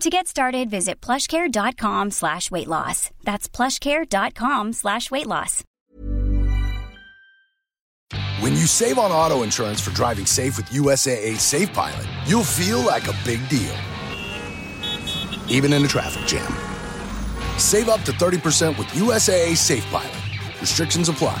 To get started, visit plushcare.com slash weight loss. That's plushcare.com slash weight loss. When you save on auto insurance for driving safe with USAA Safe Pilot, you'll feel like a big deal. Even in a traffic jam. Save up to 30% with USAA Safe Pilot. Restrictions apply.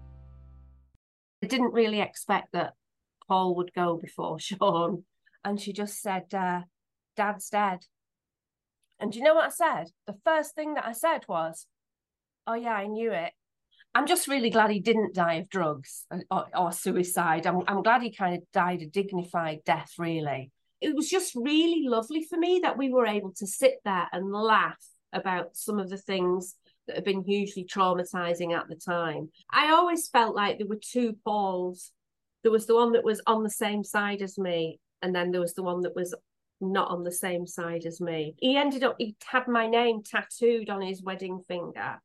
I didn't really expect that Paul would go before Sean. And she just said, uh, Dad's dead. And do you know what I said? The first thing that I said was, Oh, yeah, I knew it. I'm just really glad he didn't die of drugs or, or suicide. I'm, I'm glad he kind of died a dignified death, really. It was just really lovely for me that we were able to sit there and laugh about some of the things that have been hugely traumatizing at the time. I always felt like there were two Pauls. There was the one that was on the same side as me, and then there was the one that was not on the same side as me. He ended up, he had my name tattooed on his wedding finger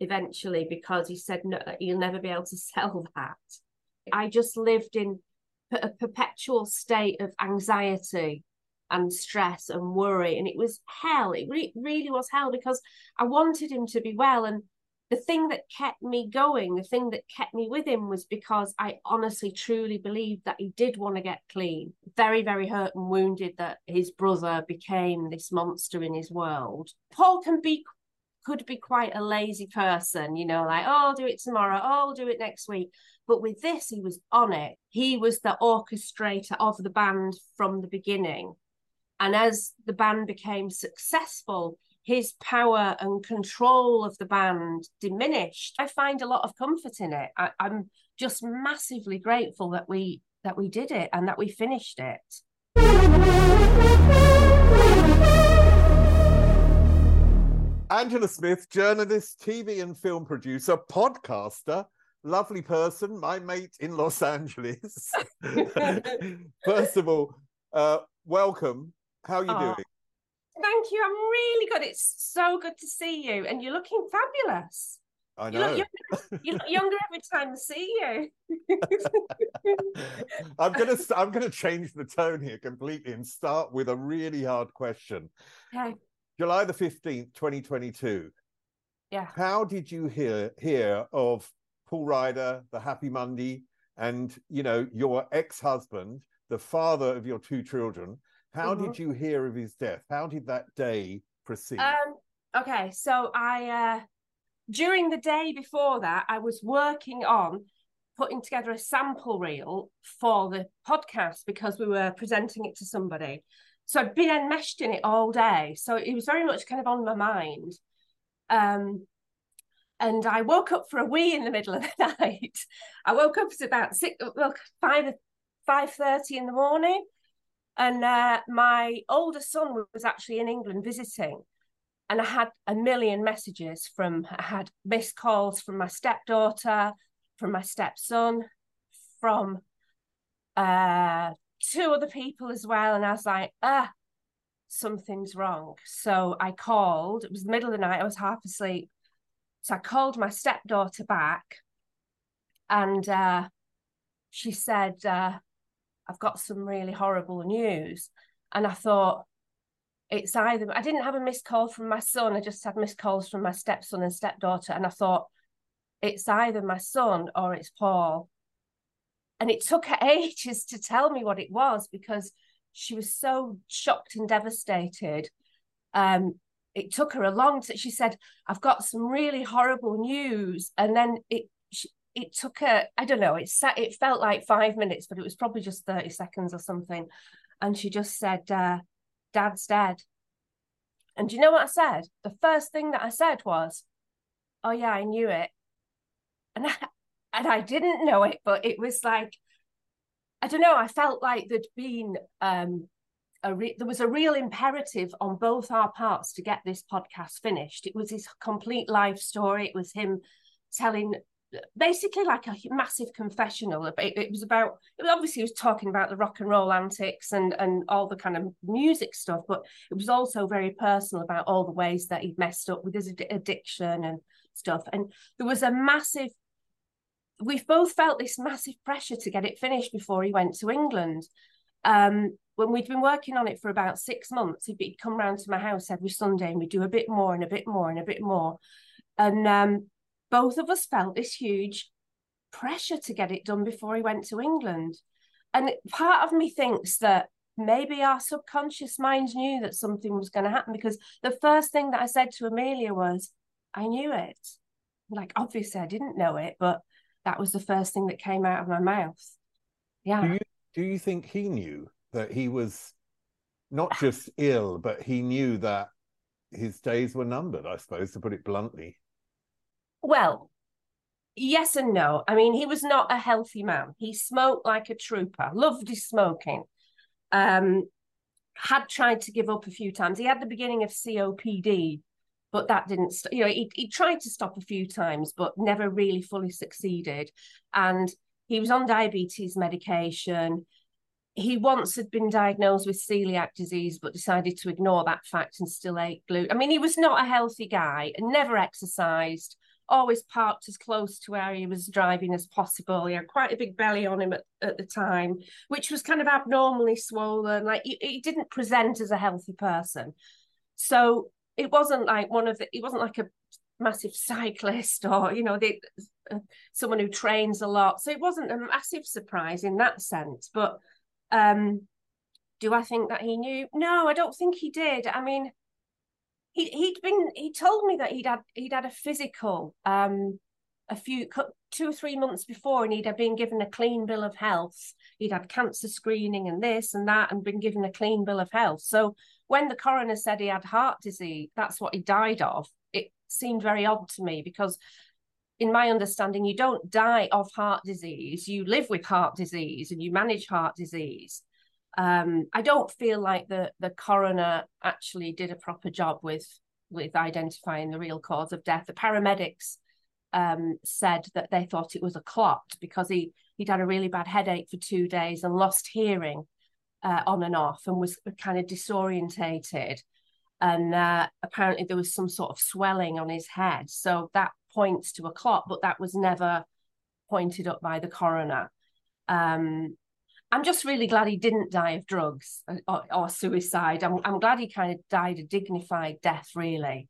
eventually because he said, no, he'll never be able to sell that. I just lived in a perpetual state of anxiety and stress and worry. And it was hell. It re- really was hell because I wanted him to be well. And the thing that kept me going, the thing that kept me with him was because I honestly, truly believed that he did want to get clean. Very, very hurt and wounded that his brother became this monster in his world. Paul can be could be quite a lazy person, you know, like, oh, I'll do it tomorrow, oh, I'll do it next week. But with this, he was on it. He was the orchestrator of the band from the beginning. And as the band became successful, his power and control of the band diminished. I find a lot of comfort in it. I, I'm just massively grateful that we that we did it and that we finished it. Angela Smith, journalist, TV and film producer, podcaster, lovely person, my mate in Los Angeles. First of all, uh, welcome. How are you Oh, doing? Thank you. I'm really good. It's so good to see you, and you're looking fabulous. I You look, know. younger, you look younger every time I see you. I'm gonna I'm gonna change the tone here completely and start with a really hard question. Okay. July the 15th, 2022. Yeah. How did you hear hear of Paul Ryder, the Happy Monday, and you know, your ex-husband, the father of your two children? How Mhm. did you hear of his death? How did that day proceed? Um. Okay. So I, uh, during the day before that, I was working on putting together a sample reel for the podcast because we were presenting it to somebody. So I'd been enmeshed in it all day. So it was very much kind of on my mind. Um, and I woke up for a wee in the middle of the night. I woke up at about six, well, five five thirty in the morning, and uh, my older son was actually in England visiting, and I had a million messages from. I had missed calls from my stepdaughter, from my stepson, from uh, two other people as well, and I was like, ah. Something's wrong. So I called. It was the middle of the night. I was half asleep. So I called my stepdaughter back and uh, she said, uh, I've got some really horrible news. And I thought, it's either, I didn't have a missed call from my son, I just had missed calls from my stepson and stepdaughter. And I thought, it's either my son or it's Paul. And it took her ages to tell me what it was because she was so shocked and devastated. Um, it took her a long time. She said, I've got some really horrible news. And then it it took a I don't know, it sat, it felt like five minutes, but it was probably just 30 seconds or something. And she just said, uh, Dad's dead. And do you know what I said? The first thing that I said was, Oh yeah, I knew it. And I, and I didn't know it, but it was like, I don't know, I felt like there'd been um re- there was a real imperative on both our parts to get this podcast finished. It was his complete life story. It was him telling basically like a massive confessional. It, it was about it was obviously he was talking about the rock and roll antics and and all the kind of music stuff, but it was also very personal about all the ways that he'd messed up with his addiction and stuff. And there was a massive. We've both felt this massive pressure to get it finished before he went to England. Um, when we'd been working on it for about six months, he'd, he'd come round to my house every Sunday and we'd do a bit more and a bit more and a bit more. And um, both of us felt this huge pressure to get it done before he went to England. And part of me thinks that maybe our subconscious minds knew that something was going to happen because the first thing that I said to Amelia was, I knew it. Like, obviously, I didn't know it, but that was the first thing that came out of my mouth. Yeah. Do you, do you think he knew? that he was not just ill, but he knew that his days were numbered, I suppose, to put it bluntly. Well, yes and no. I mean, he was not a healthy man. He smoked like a trooper, loved his smoking. Um, had tried to give up a few times. He had the beginning of COPD, but that didn't. St- you know, he he tried to stop a few times, but never really fully succeeded. And he was on diabetes medication he once had been diagnosed with celiac disease, but decided to ignore that fact and still ate gluten. I mean, he was not a healthy guy and never exercised, always parked as close to where he was driving as possible. He had quite a big belly on him at, at the time, which was kind of abnormally swollen. Like he, he didn't present as a healthy person. So it wasn't like one of the, it wasn't like a massive cyclist or, you know, the, uh, someone who trains a lot. So it wasn't a massive surprise in that sense. But um, do I think that he knew? No, I don't think he did. I mean, he he'd been he told me that he'd had he'd had a physical um a few two or three months before and he'd have been given a clean bill of health he'd had cancer screening and this and that and been given a clean bill of health so when the coroner said he had heart disease that's what he died of it seemed very odd to me because in my understanding, you don't die of heart disease. You live with heart disease and you manage heart disease. Um, I don't feel like the the coroner actually did a proper job with with identifying the real cause of death. The paramedics um, said that they thought it was a clot because he he'd had a really bad headache for two days and lost hearing uh, on and off and was kind of disorientated. And uh, apparently there was some sort of swelling on his head, so that points to a clot, but that was never pointed up by the coroner. Um, I'm just really glad he didn't die of drugs or, or suicide. I'm, I'm, glad he kind of died a dignified death, really.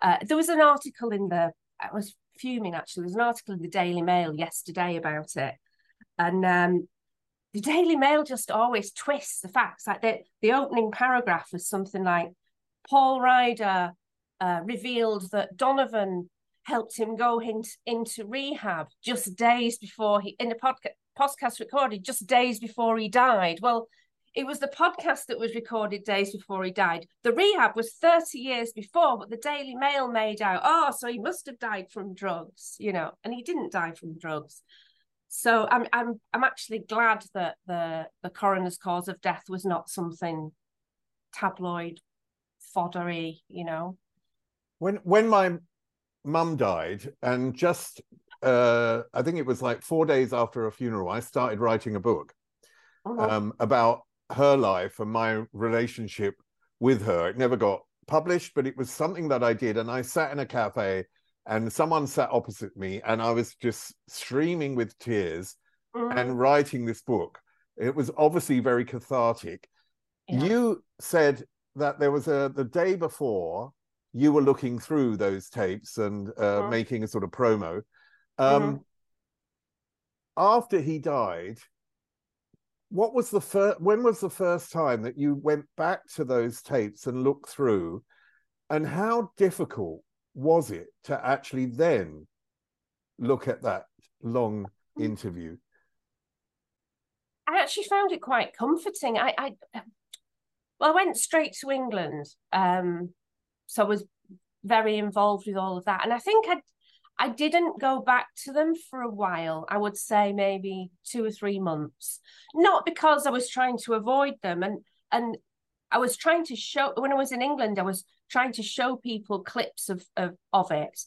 Uh, there was an article in the, I was fuming actually, there was an article in the Daily Mail yesterday about it. And um, the Daily Mail just always twists the facts. Like the, the opening paragraph was something like Paul Ryder uh, revealed that Donovan helped him go in, into rehab just days before he in the podcast podcast recorded just days before he died. Well, it was the podcast that was recorded days before he died. The rehab was 30 years before, but the Daily Mail made out, oh, so he must have died from drugs, you know, and he didn't die from drugs. So I'm I'm I'm actually glad that the the coroner's cause of death was not something tabloid foddery, you know. When when my mum died, and just uh, I think it was like four days after a funeral, I started writing a book uh-huh. um, about her life and my relationship with her. It never got published, but it was something that I did. And I sat in a cafe and someone sat opposite me and I was just streaming with tears mm-hmm. and writing this book. It was obviously very cathartic. Yeah. You said that there was a the day before you were looking through those tapes and uh, mm-hmm. making a sort of promo. Um, mm-hmm. After he died, what was the first? When was the first time that you went back to those tapes and looked through, and how difficult was it to actually then look at that long hmm. interview? I actually found it quite comforting. I, I well, I went straight to England, um, so I was very involved with all of that, and I think I, I didn't go back to them for a while. I would say maybe two or three months, not because I was trying to avoid them, and and I was trying to show when I was in England, I was trying to show people clips of, of, of it.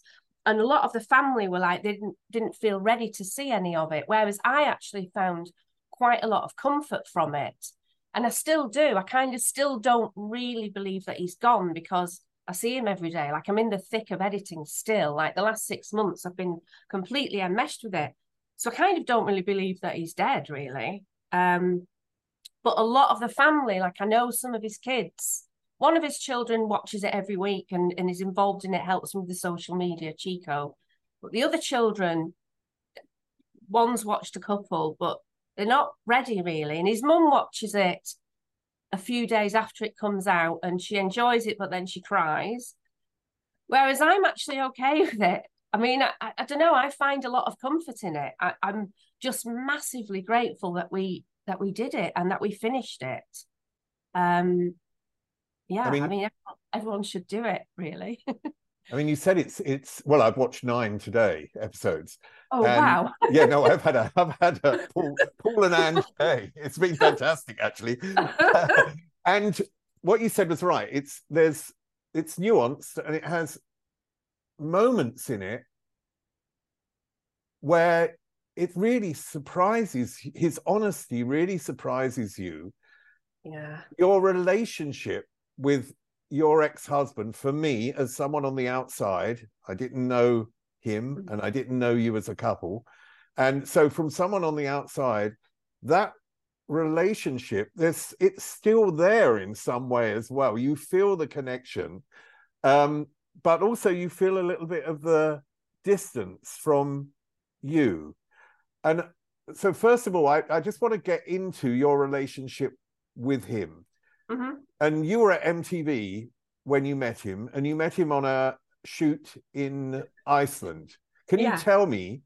And a lot of the family were like, they didn't, didn't feel ready to see any of it. Whereas I actually found quite a lot of comfort from it. And I still do. I kind of still don't really believe that he's gone because I see him every day. Like I'm in the thick of editing still. Like the last six months, I've been completely enmeshed with it. So I kind of don't really believe that he's dead, really. Um, but a lot of the family, like I know some of his kids, one of his children watches it every week and, and is involved in it, helps with the social media, Chico. But the other children, one's watched a couple, but they're not ready really. And his mum watches it a few days after it comes out and she enjoys it, but then she cries. Whereas I'm actually okay with it. I mean, I, I don't know. I find a lot of comfort in it. I, I'm just massively grateful that we that we did it and that we finished it. Um, yeah, I mean, I mean everyone, everyone should do it, really. I mean, you said it's it's well, I've watched nine today episodes. Oh wow! yeah, no, I've had a I've had a Paul, Paul and Anne day. It's been fantastic, actually. and what you said was right. It's there's it's nuanced and it has moments in it where it really surprises his honesty really surprises you yeah your relationship with your ex-husband for me as someone on the outside i didn't know him mm-hmm. and i didn't know you as a couple and so from someone on the outside that relationship this it's still there in some way as well you feel the connection um, but also you feel a little bit of the distance from you and so, first of all, I, I just want to get into your relationship with him. Mm-hmm. And you were at MTV when you met him, and you met him on a shoot in Iceland. Can yeah. you tell me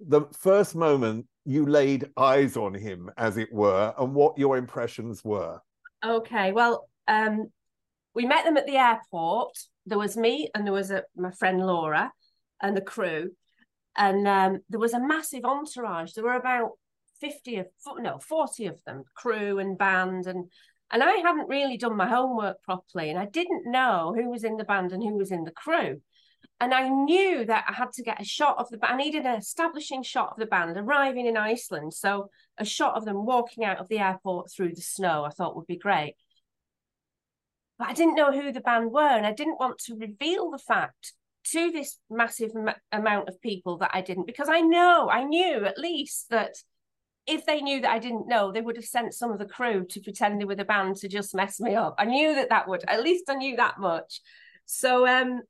the first moment you laid eyes on him, as it were, and what your impressions were? Okay, well, um, we met them at the airport. There was me and there was a, my friend Laura and the crew and um, there was a massive entourage. There were about fifty of no forty of them, crew and band, and and I hadn't really done my homework properly, and I didn't know who was in the band and who was in the crew. And I knew that I had to get a shot of the band. I needed an establishing shot of the band arriving in Iceland. So a shot of them walking out of the airport through the snow, I thought would be great. But I didn't know who the band were, and I didn't want to reveal the fact to this massive m- amount of people that I didn't, because I know, I knew at least that if they knew that I didn't know, they would have sent some of the crew to pretend they were the band to just mess me up. I knew that that would, at least I knew that much. So, um,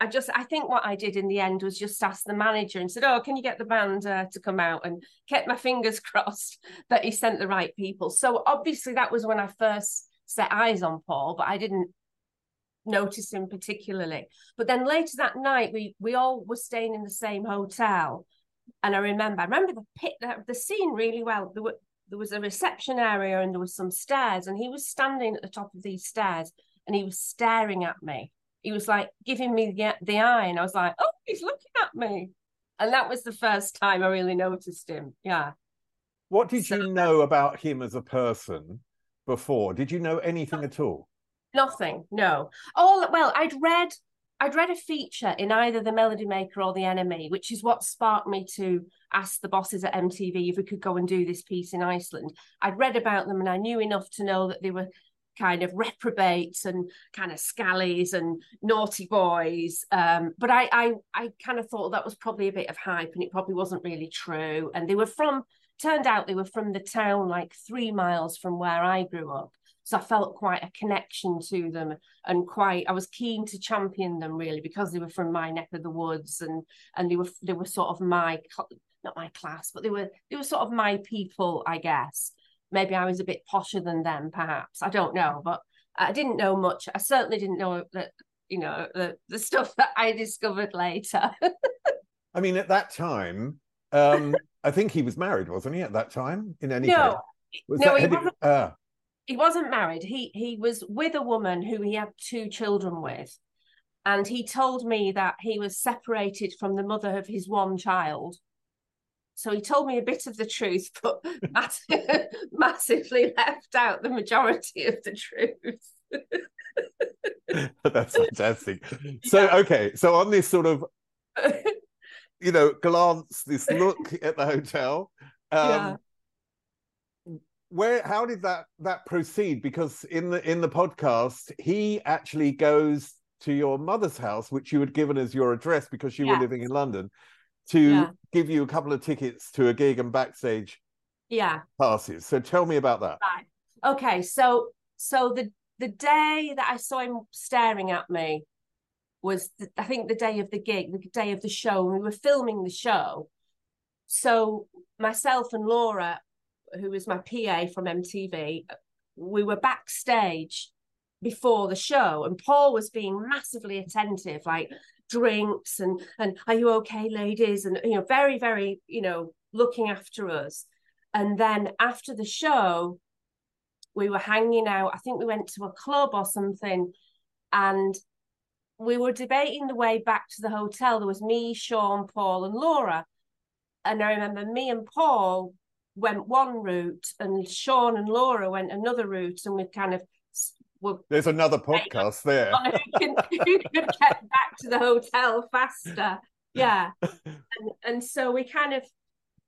I just, I think what I did in the end was just ask the manager and said, "Oh, can you get the band uh, to come out?" And kept my fingers crossed that he sent the right people. So obviously that was when I first set eyes on Paul, but I didn't notice him particularly. But then later that night, we we all were staying in the same hotel, and I remember I remember the pit the, the scene really well. There were there was a reception area and there was some stairs, and he was standing at the top of these stairs and he was staring at me. He was like giving me the, the eye, and I was like, oh, he's looking at me. And that was the first time I really noticed him. Yeah. What did so, you know about him as a person before? Did you know anything at all? Nothing. No. All well, I'd read I'd read a feature in either the Melody Maker or the NME, which is what sparked me to ask the bosses at MTV if we could go and do this piece in Iceland. I'd read about them and I knew enough to know that they were kind of reprobates and kind of scallies and naughty boys. Um, but I, I, I kind of thought that was probably a bit of hype and it probably wasn't really true. And they were from, turned out they were from the town like three miles from where I grew up. So I felt quite a connection to them and quite I was keen to champion them really because they were from my neck of the woods and and they were they were sort of my not my class but they were they were sort of my people I guess maybe I was a bit posher than them, perhaps. I don't know, but I didn't know much. I certainly didn't know that, you know, the, the stuff that I discovered later. I mean, at that time, um, I think he was married, wasn't he, at that time? In any no, case? Was no, he wasn't, uh... he wasn't married. He he was with a woman who he had two children with. And he told me that he was separated from the mother of his one child so he told me a bit of the truth, but massively left out the majority of the truth. That's fantastic. So, yeah. okay, so on this sort of, you know, glance, this look at the hotel, um, yeah. Where how did that that proceed? Because in the in the podcast, he actually goes to your mother's house, which you had given as your address because you yes. were living in London to yeah. give you a couple of tickets to a gig and backstage yeah passes so tell me about that right. okay so so the the day that i saw him staring at me was the, i think the day of the gig the day of the show we were filming the show so myself and laura who was my pa from mtv we were backstage before the show and paul was being massively attentive like drinks and and are you okay ladies? and you know very very you know looking after us. And then after the show we were hanging out i think we went to a club or something and we were debating the way back to the hotel. There was me sean paul and laura. And i remember me and paul went one route and sean and laura went another route and we kind of well, there's another podcast there. who, can, who could get back to the hotel faster? Yeah, and, and so we kind of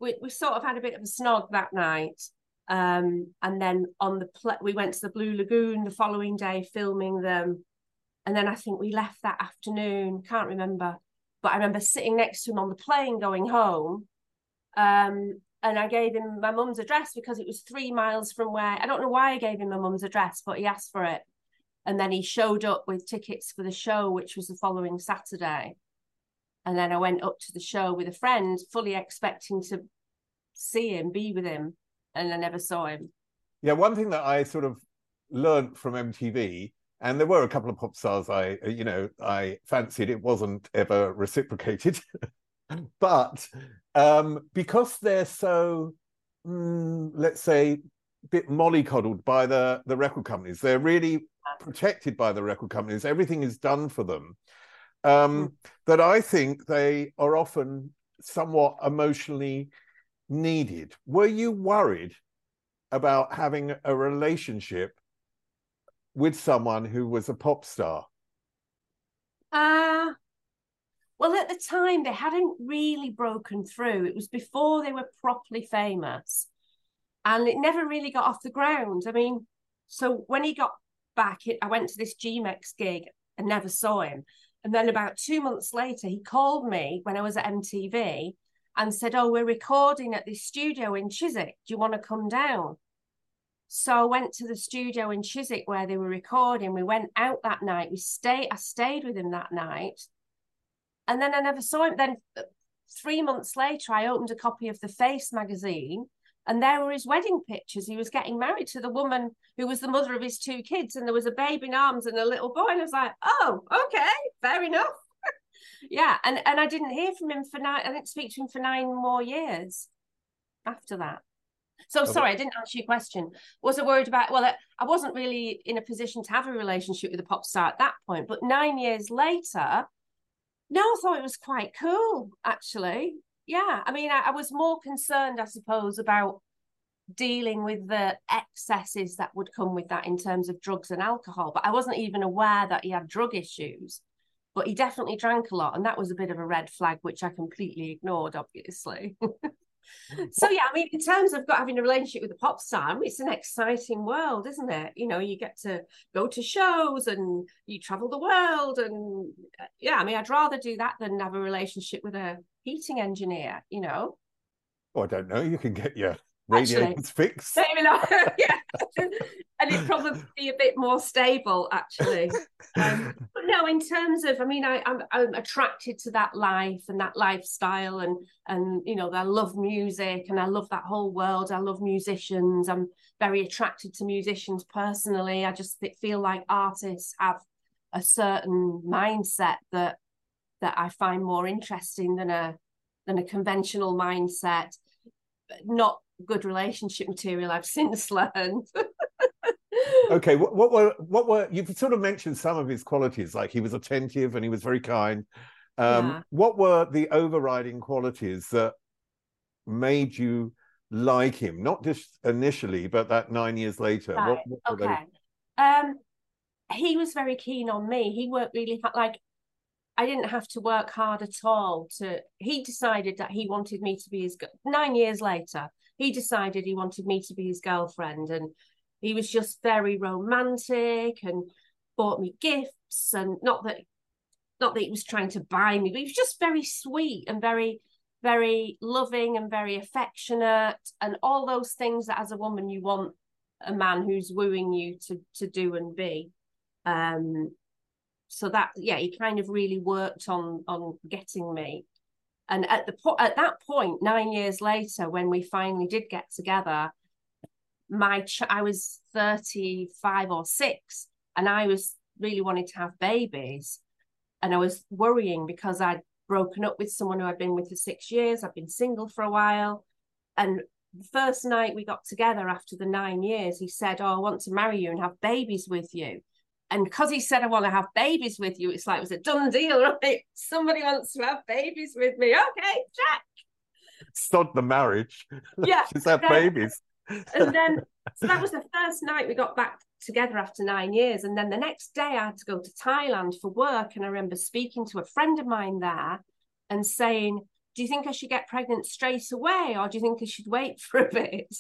we, we sort of had a bit of a snog that night. Um, and then on the pl- we went to the Blue Lagoon the following day filming them, and then I think we left that afternoon. Can't remember, but I remember sitting next to him on the plane going home. Um, and I gave him my mum's address because it was three miles from where I don't know why I gave him my mum's address, but he asked for it. And then he showed up with tickets for the show, which was the following Saturday. And then I went up to the show with a friend, fully expecting to see him, be with him, and I never saw him. Yeah, one thing that I sort of learned from MTV, and there were a couple of pop stars I, you know, I fancied. It wasn't ever reciprocated. but um, because they're so, mm, let's say, a bit mollycoddled by the, the record companies, they're really protected by the record companies. Everything is done for them. Um, mm. That I think they are often somewhat emotionally needed. Were you worried about having a relationship with someone who was a pop star? Uh well, at the time, they hadn't really broken through. It was before they were properly famous. And it never really got off the ground. I mean, so when he got back, I went to this GMEX gig and never saw him. And then about two months later, he called me when I was at MTV and said, Oh, we're recording at this studio in Chiswick. Do you want to come down? So I went to the studio in Chiswick where they were recording. We went out that night. We stayed, I stayed with him that night. And then I never saw him. Then uh, three months later, I opened a copy of the Face magazine, and there were his wedding pictures. He was getting married to the woman who was the mother of his two kids, and there was a baby in arms and a little boy. And I was like, oh, okay, fair enough. yeah, and and I didn't hear from him for nine. I didn't speak to him for nine more years after that. So sorry, I didn't answer your question. Was I worried about? Well, I wasn't really in a position to have a relationship with a pop star at that point. But nine years later, no, I thought it was quite cool. Actually, yeah. I mean, I, I was more concerned, I suppose, about dealing with the excesses that would come with that in terms of drugs and alcohol. But I wasn't even aware that he had drug issues. But he definitely drank a lot, and that was a bit of a red flag, which I completely ignored, obviously. so yeah, I mean, in terms of got having a relationship with a pop star, it's an exciting world, isn't it? You know, you get to go to shows and you travel the world, and uh, yeah, I mean, I'd rather do that than have a relationship with a heating engineer. You know. Oh, I don't know. You can get your radiators fixed. Maybe not. yeah, and it'd probably be a bit more stable, actually. Um, but no, in terms of, I mean, I, I'm, I'm attracted to that life and that lifestyle, and and you know, I love music and I love that whole world. I love musicians. I'm very attracted to musicians personally. I just feel like artists have a certain mindset that that I find more interesting than a than a conventional mindset. Not good relationship material I've since learned. okay, what, what, were what were you've sort of mentioned some of his qualities, like he was attentive and he was very kind. Um, yeah. What were the overriding qualities that made you like him? Not just initially, but that nine years later. Right. What, what okay. Um, he was very keen on me. He worked really hard. Like I didn't have to work hard at all. To he decided that he wanted me to be his. Nine years later, he decided he wanted me to be his girlfriend and he was just very romantic and bought me gifts and not that not that he was trying to buy me but he was just very sweet and very very loving and very affectionate and all those things that as a woman you want a man who's wooing you to to do and be. Um so that yeah he kind of really worked on on getting me and at the po- at that point, nine years later, when we finally did get together, my ch- I was thirty five or six, and I was really wanting to have babies, and I was worrying because I'd broken up with someone who I'd been with for six years. I'd been single for a while, and the first night we got together after the nine years, he said, "Oh, I want to marry you and have babies with you." And because he said, I want to have babies with you, it's like it was a done deal, right? Somebody wants to have babies with me. Okay, check. Start the marriage. Yeah. Just have babies. and then so that was the first night we got back together after nine years. And then the next day I had to go to Thailand for work. And I remember speaking to a friend of mine there and saying, Do you think I should get pregnant straight away or do you think I should wait for a bit?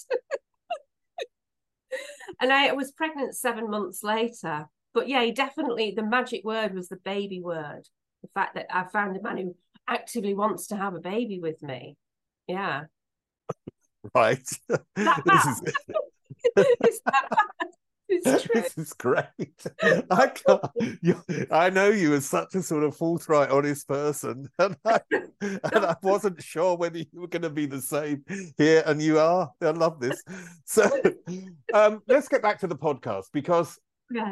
and I was pregnant seven months later but yeah, definitely the magic word was the baby word. The fact that I found a man who actively wants to have a baby with me. Yeah. Right. this is true. this is great. I can't. You, I know you as such a sort of forthright, honest person, and I, and I wasn't sure whether you were going to be the same here, and you are. I love this. So, um, let's get back to the podcast because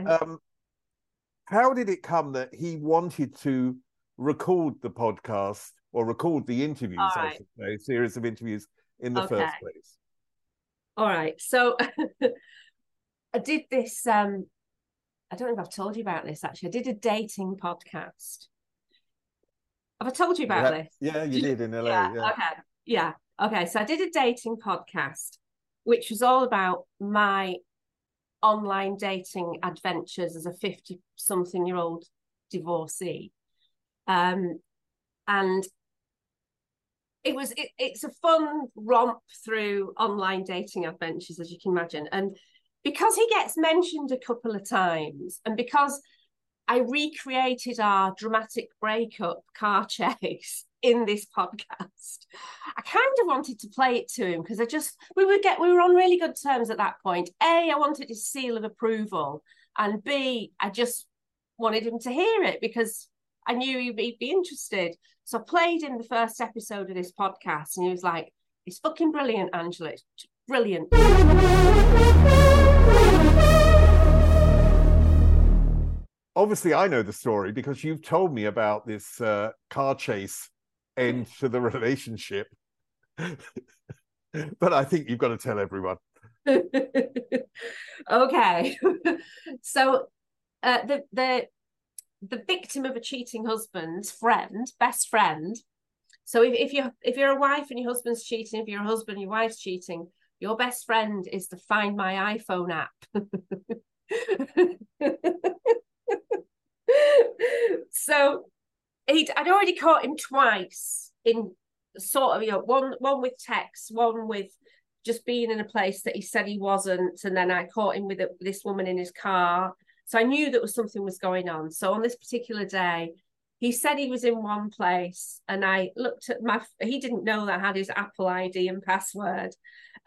um, how did it come that he wanted to record the podcast or record the interviews, right. I should say, series of interviews in the okay. first place? All right. So I did this. Um, I don't know if I've told you about this actually. I did a dating podcast. Have I told you about yeah, this? Yeah, you did in LA. yeah. yeah. Okay. Yeah. Okay. So I did a dating podcast, which was all about my online dating adventures as a 50 something year old divorcee. Um, and it was it, it's a fun romp through online dating adventures as you can imagine and because he gets mentioned a couple of times and because i recreated our dramatic breakup car chase in this podcast. I kind of wanted to play it to him because I just we would get we were on really good terms at that point. A, I wanted his seal of approval, and B, I just wanted him to hear it because I knew he'd be, interested. So I played in the first episode of this podcast, and he was like, "It's fucking brilliant, Angela. It's brilliant." Obviously, I know the story because you've told me about this uh, car chase end to the relationship. but I think you've got to tell everyone. okay. so uh, the the the victim of a cheating husband's friend, best friend. So if, if you if you're a wife and your husband's cheating, if you're a husband and your wife's cheating, your best friend is the Find My iPhone app. so he'd I'd already caught him twice in sort of you know one one with text, one with just being in a place that he said he wasn't, and then I caught him with a, this woman in his car. So I knew that was something was going on. So on this particular day, he said he was in one place, and I looked at my. He didn't know that I had his Apple ID and password,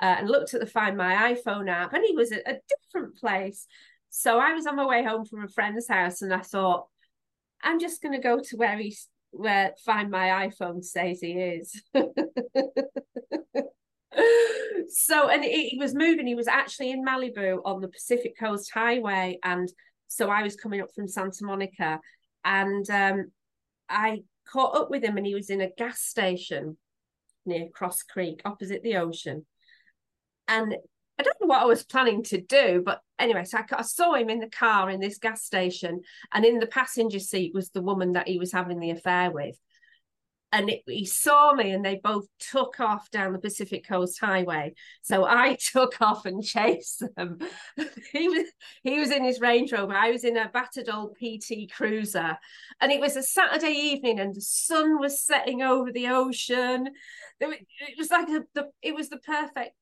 uh, and looked at the Find My iPhone app, and he was at a different place. So I was on my way home from a friend's house, and I thought, I'm just going to go to where he's where Find My iPhone says he is. so and he, he was moving he was actually in malibu on the pacific coast highway and so i was coming up from santa monica and um, i caught up with him and he was in a gas station near cross creek opposite the ocean and i don't know what i was planning to do but anyway so I, I saw him in the car in this gas station and in the passenger seat was the woman that he was having the affair with and it, he saw me and they both took off down the Pacific Coast Highway. So I took off and chased them. he was he was in his Range Rover. I was in a battered old PT Cruiser, and it was a Saturday evening, and the sun was setting over the ocean. It was like a, the it was the perfect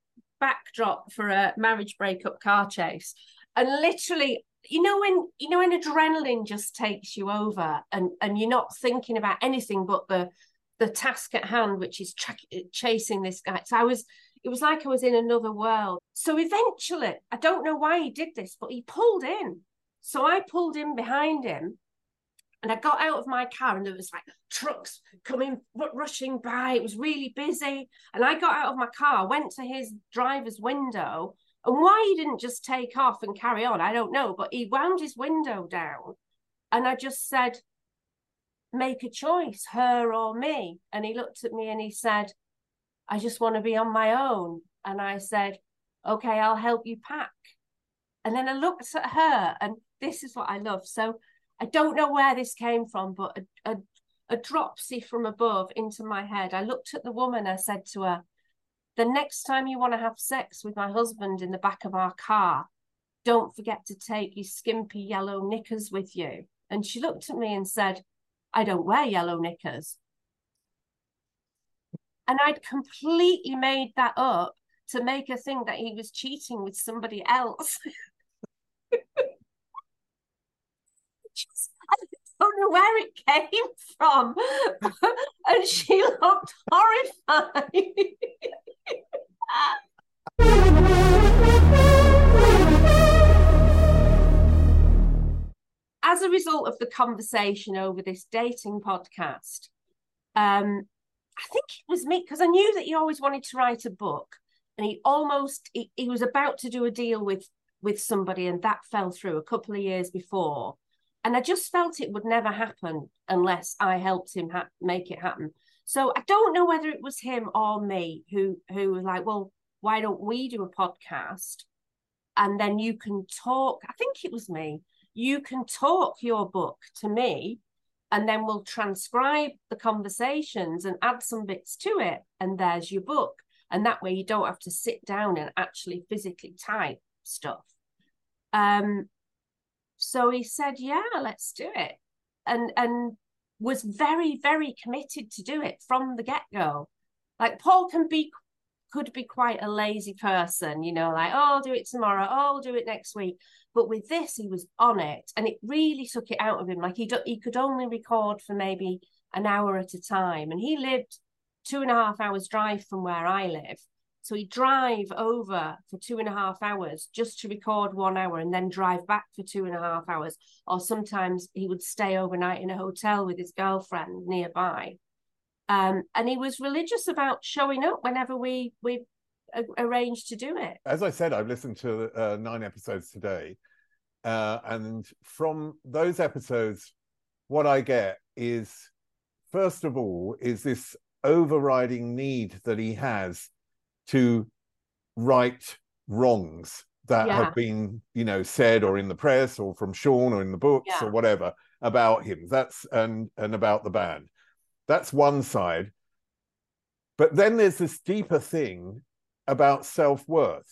backdrop for a marriage breakup car chase, and literally you know when you know when adrenaline just takes you over and and you're not thinking about anything but the the task at hand, which is tra- chasing this guy. So I was, it was like I was in another world. So eventually, I don't know why he did this, but he pulled in. So I pulled in behind him and I got out of my car and there was like trucks coming, rushing by. It was really busy. And I got out of my car, went to his driver's window. And why he didn't just take off and carry on, I don't know. But he wound his window down. And I just said, make a choice, her or me. And he looked at me and he said, I just want to be on my own. And I said, Okay, I'll help you pack. And then I looked at her, and this is what I love. So I don't know where this came from, but a, a, a dropsy from above into my head. I looked at the woman, I said to her, The next time you want to have sex with my husband in the back of our car, don't forget to take your skimpy yellow knickers with you. And she looked at me and said, I don't wear yellow knickers. And I'd completely made that up to make her think that he was cheating with somebody else. Just, I don't know where it came from. and she looked horrified. as a result of the conversation over this dating podcast, um, I think it was me because I knew that he always wanted to write a book, and he almost he, he was about to do a deal with with somebody, and that fell through a couple of years before. And I just felt it would never happen unless I helped him ha- make it happen. So I don't know whether it was him or me who who was like, well, why don't we do a podcast? And then you can talk. I think it was me you can talk your book to me and then we'll transcribe the conversations and add some bits to it and there's your book and that way you don't have to sit down and actually physically type stuff um so he said yeah let's do it and and was very very committed to do it from the get-go like paul can be could be quite a lazy person you know like oh i'll do it tomorrow oh i'll do it next week but with this, he was on it, and it really took it out of him. Like he do, he could only record for maybe an hour at a time, and he lived two and a half hours drive from where I live. So he'd drive over for two and a half hours just to record one hour and then drive back for two and a half hours. Or sometimes he would stay overnight in a hotel with his girlfriend nearby. Um, and he was religious about showing up whenever we we arranged to do it. As I said, I've listened to uh, nine episodes today, uh, and from those episodes, what I get is, first of all, is this overriding need that he has to right wrongs that Yeah. have been, you know, said or in the press or from Sean or in the books Yeah. or whatever about him. That's and and about the band. That's one side. But then there's this deeper thing about self-worth.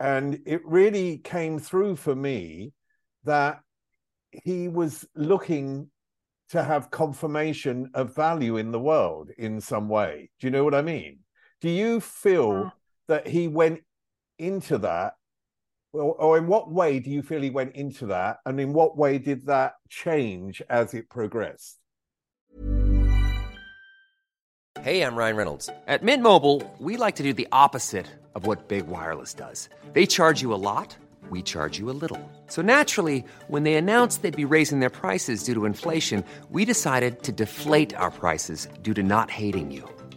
And it really came through for me that he was looking to have confirmation of value in the world in some way. Do you know what I mean? Do you feel Yeah. that he went into that? Or, or in what way do you feel he went into that? And in what way did that change as it progressed? Hey, I'm Ryan Reynolds. At Mint Mobile, we like to do the opposite of what Big Wireless does. They charge you a lot, we charge you a little. So naturally, when they announced they'd be raising their prices due to inflation, we decided to deflate our prices due to not hating you.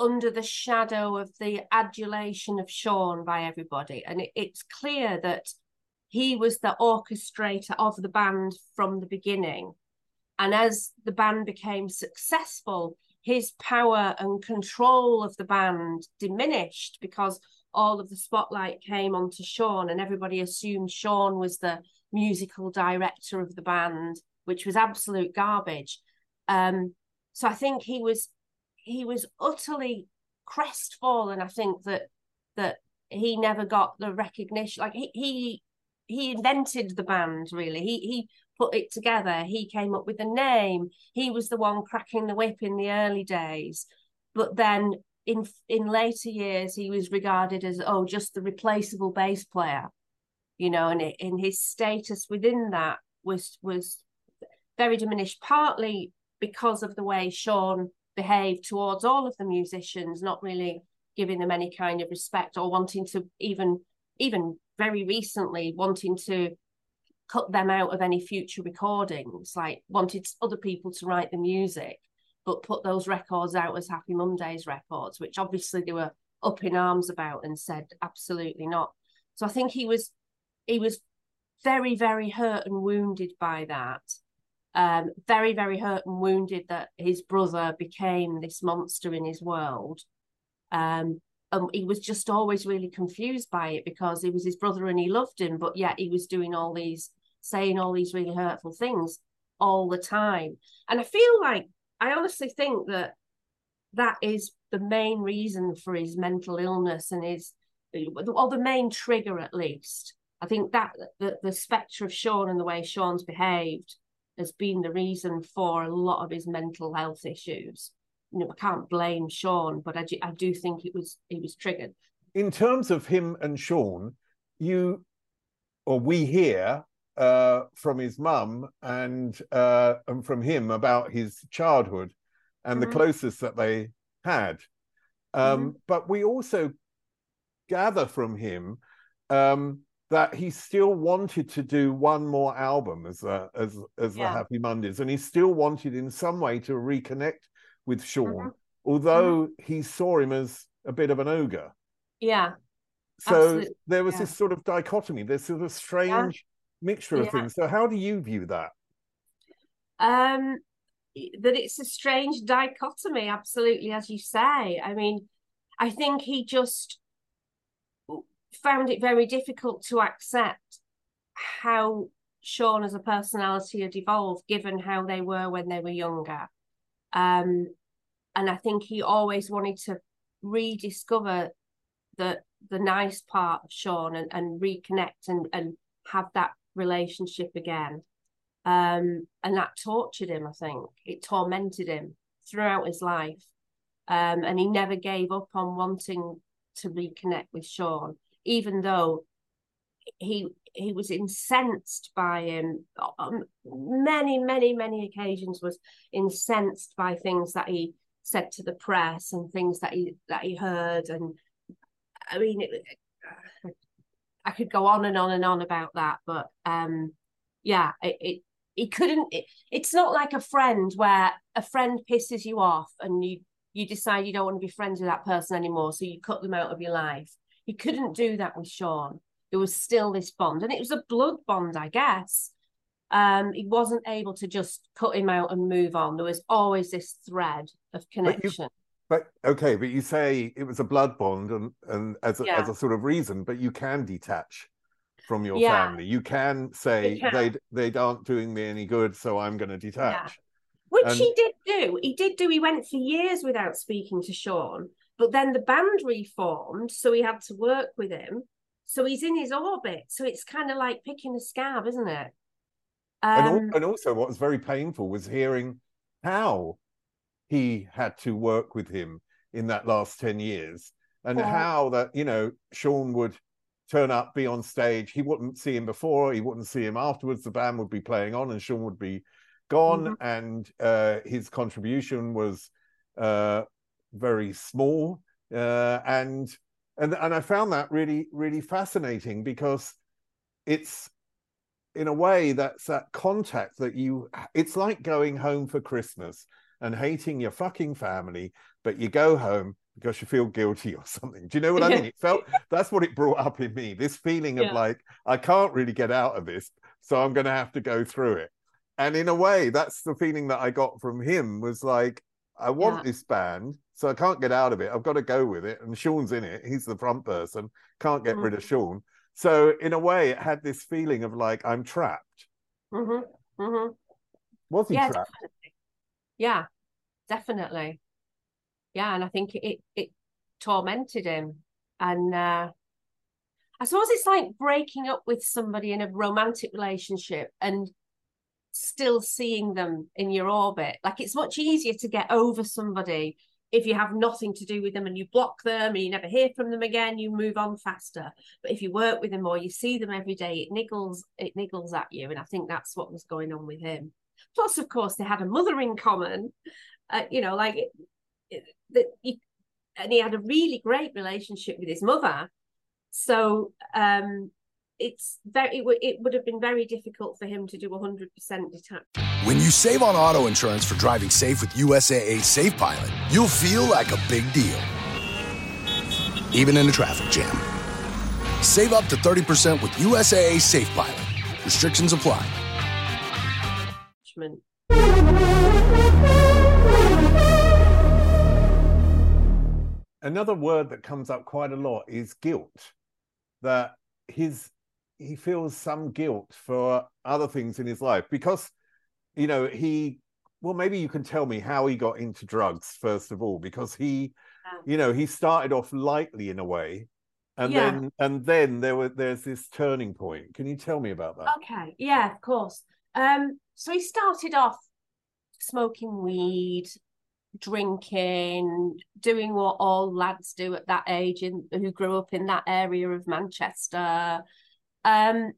under the shadow of the adulation of Sean by everybody. And it, it's clear that he was the orchestrator of the band from the beginning. And as the band became successful, his power and control of the band diminished because all of the spotlight came onto Sean, and everybody assumed Sean was the musical director of the band, which was absolute garbage. Um, so I think he was he was utterly crestfallen. I think that that he never got the recognition. Like he he he invented the band. Really, he he put it together. He came up with the name. He was the one cracking the whip in the early days. But then in in later years, he was regarded as oh, just the replaceable bass player, you know, and in his status within that was was very diminished. Partly because of the way Sean behaved towards all of the musicians, not really giving them any kind of respect or wanting to even even very recently wanting to cut them out of any future recordings, like wanted other people to write the music, but put those records out as Happy Mondays records, which obviously they were up in arms about and said absolutely not. So I think he was he was very, very hurt and wounded by that. Um, very, very hurt and wounded that his brother became this monster in his world. Um, and he was just always really confused by it because he was his brother and he loved him, but yet he was doing all these, saying all these really hurtful things all the time. And I feel like, I honestly think that that is the main reason for his mental illness and his, or the main trigger at least. I think that the, the spectre of Sean and the way Sean's behaved has been the reason for a lot of his mental health issues. You know, I can't blame Sean, but I do, I do think it was he was triggered. In terms of him and Sean, you or we hear uh, from his mum and uh, and from him about his childhood and Mhm. the closest that they had. Um, But we also gather from him um, that he still wanted to do one more album as a, as as the Happy Mondays, and he still wanted in some way to reconnect with Sean, Mhm. although he saw him as a bit of an ogre. Yeah, So Absolutely, there was yeah. this sort of dichotomy, this sort of strange mixture of Yeah. things. So how do you view that? um, that it's a strange dichotomy. Absolutely, as you say. I mean, I think he just found it very difficult to accept how Sean as a personality had evolved, given how they were when they were younger. Um, and I think he always wanted to rediscover the the nice part of Sean and, and reconnect and, and have that relationship again. Um, and that tortured him, I think. It tormented him throughout his life. Um, and he never gave up on wanting to reconnect with Sean, even though he he was incensed by him on many, many, many occasions was incensed by things that he said to the press and things that he that he heard. And I mean, it, I could go on and on and on about that, but um, yeah, it, it he couldn't. It, it's not like a friend where a friend pisses you off and you you decide you don't want to be friends with that person anymore, so you cut them out of your life. He couldn't do that with Sean. There was still this bond, and it was a blood bond, I guess. Um, he wasn't able to just cut him out and move on. There was always this thread of connection. But okay, but you say it was a blood bond and and as a, Yeah. as a sort of reason, but you can detach from your Yeah. family. You can say You can. they they aren't doing me any good, so I'm going to detach. Which And- he did do. He did do. He went for years without speaking to Sean, but then the band reformed, so he had to work with him. So he's in his orbit. So it's kind of like picking a scab, isn't it? and, Um, al- and also, what was very painful was hearing how he had to work with him in that last 10 years and Yeah. how that, you know, Sean would turn up, be on stage. He wouldn't see him before, he wouldn't see him afterwards. The band would be playing on and Sean would be gone. And uh, his contribution was uh, very small. Uh, and and and I found that really, really fascinating because it's in a way that's that contact that you it's like going home for christmas and hating your fucking family but you go home because you feel guilty or something do you know what i mean it felt that's what it brought up in me this feeling of Yeah. like i can't really get out of this so i'm going to have to go through it and in a way that's the feeling that i got from him was like i want Yeah. this band so i can't get out of it i've got to go with it and sean's in it he's the front person can't get rid of sean so in a way, it had this feeling of like I'm trapped. mhm, mhm. Was he Yeah, trapped? definitely. Yeah, definitely. Yeah, and I think it it tormented him, and uh, I suppose it's like breaking up with somebody in a romantic relationship and still seeing them in your orbit. Like it's much easier to get over somebody if you have nothing to do with them and you block them and you never hear from them again, you move on faster. But if you work with them or you see them every day, it niggles it niggles at you. And I think that's what was going on with him. Plus, of course, they had a mother in common. Uh, you know, like that and he had a really great relationship with his mother. So um, it's very it, would it would have been very difficult for him to do 100% detach. When you save on auto insurance for driving safe with USAA Safe Pilot, you'll feel like a big deal, even in a traffic jam. Save up to 30% with USAA Safe Pilot. Restrictions apply. Another word that comes up quite a lot is guilt. That his he feels some guilt for other things in his life because you know he well maybe you can tell me how he got into drugs first of all because he you know he started off lightly in a way and Yeah. then and then there were there's this turning point can you tell me about that Okay, yeah, of course. Um, so he started off smoking weed, drinking, doing what all lads do at that age in who grew up in that area of Manchester. Um,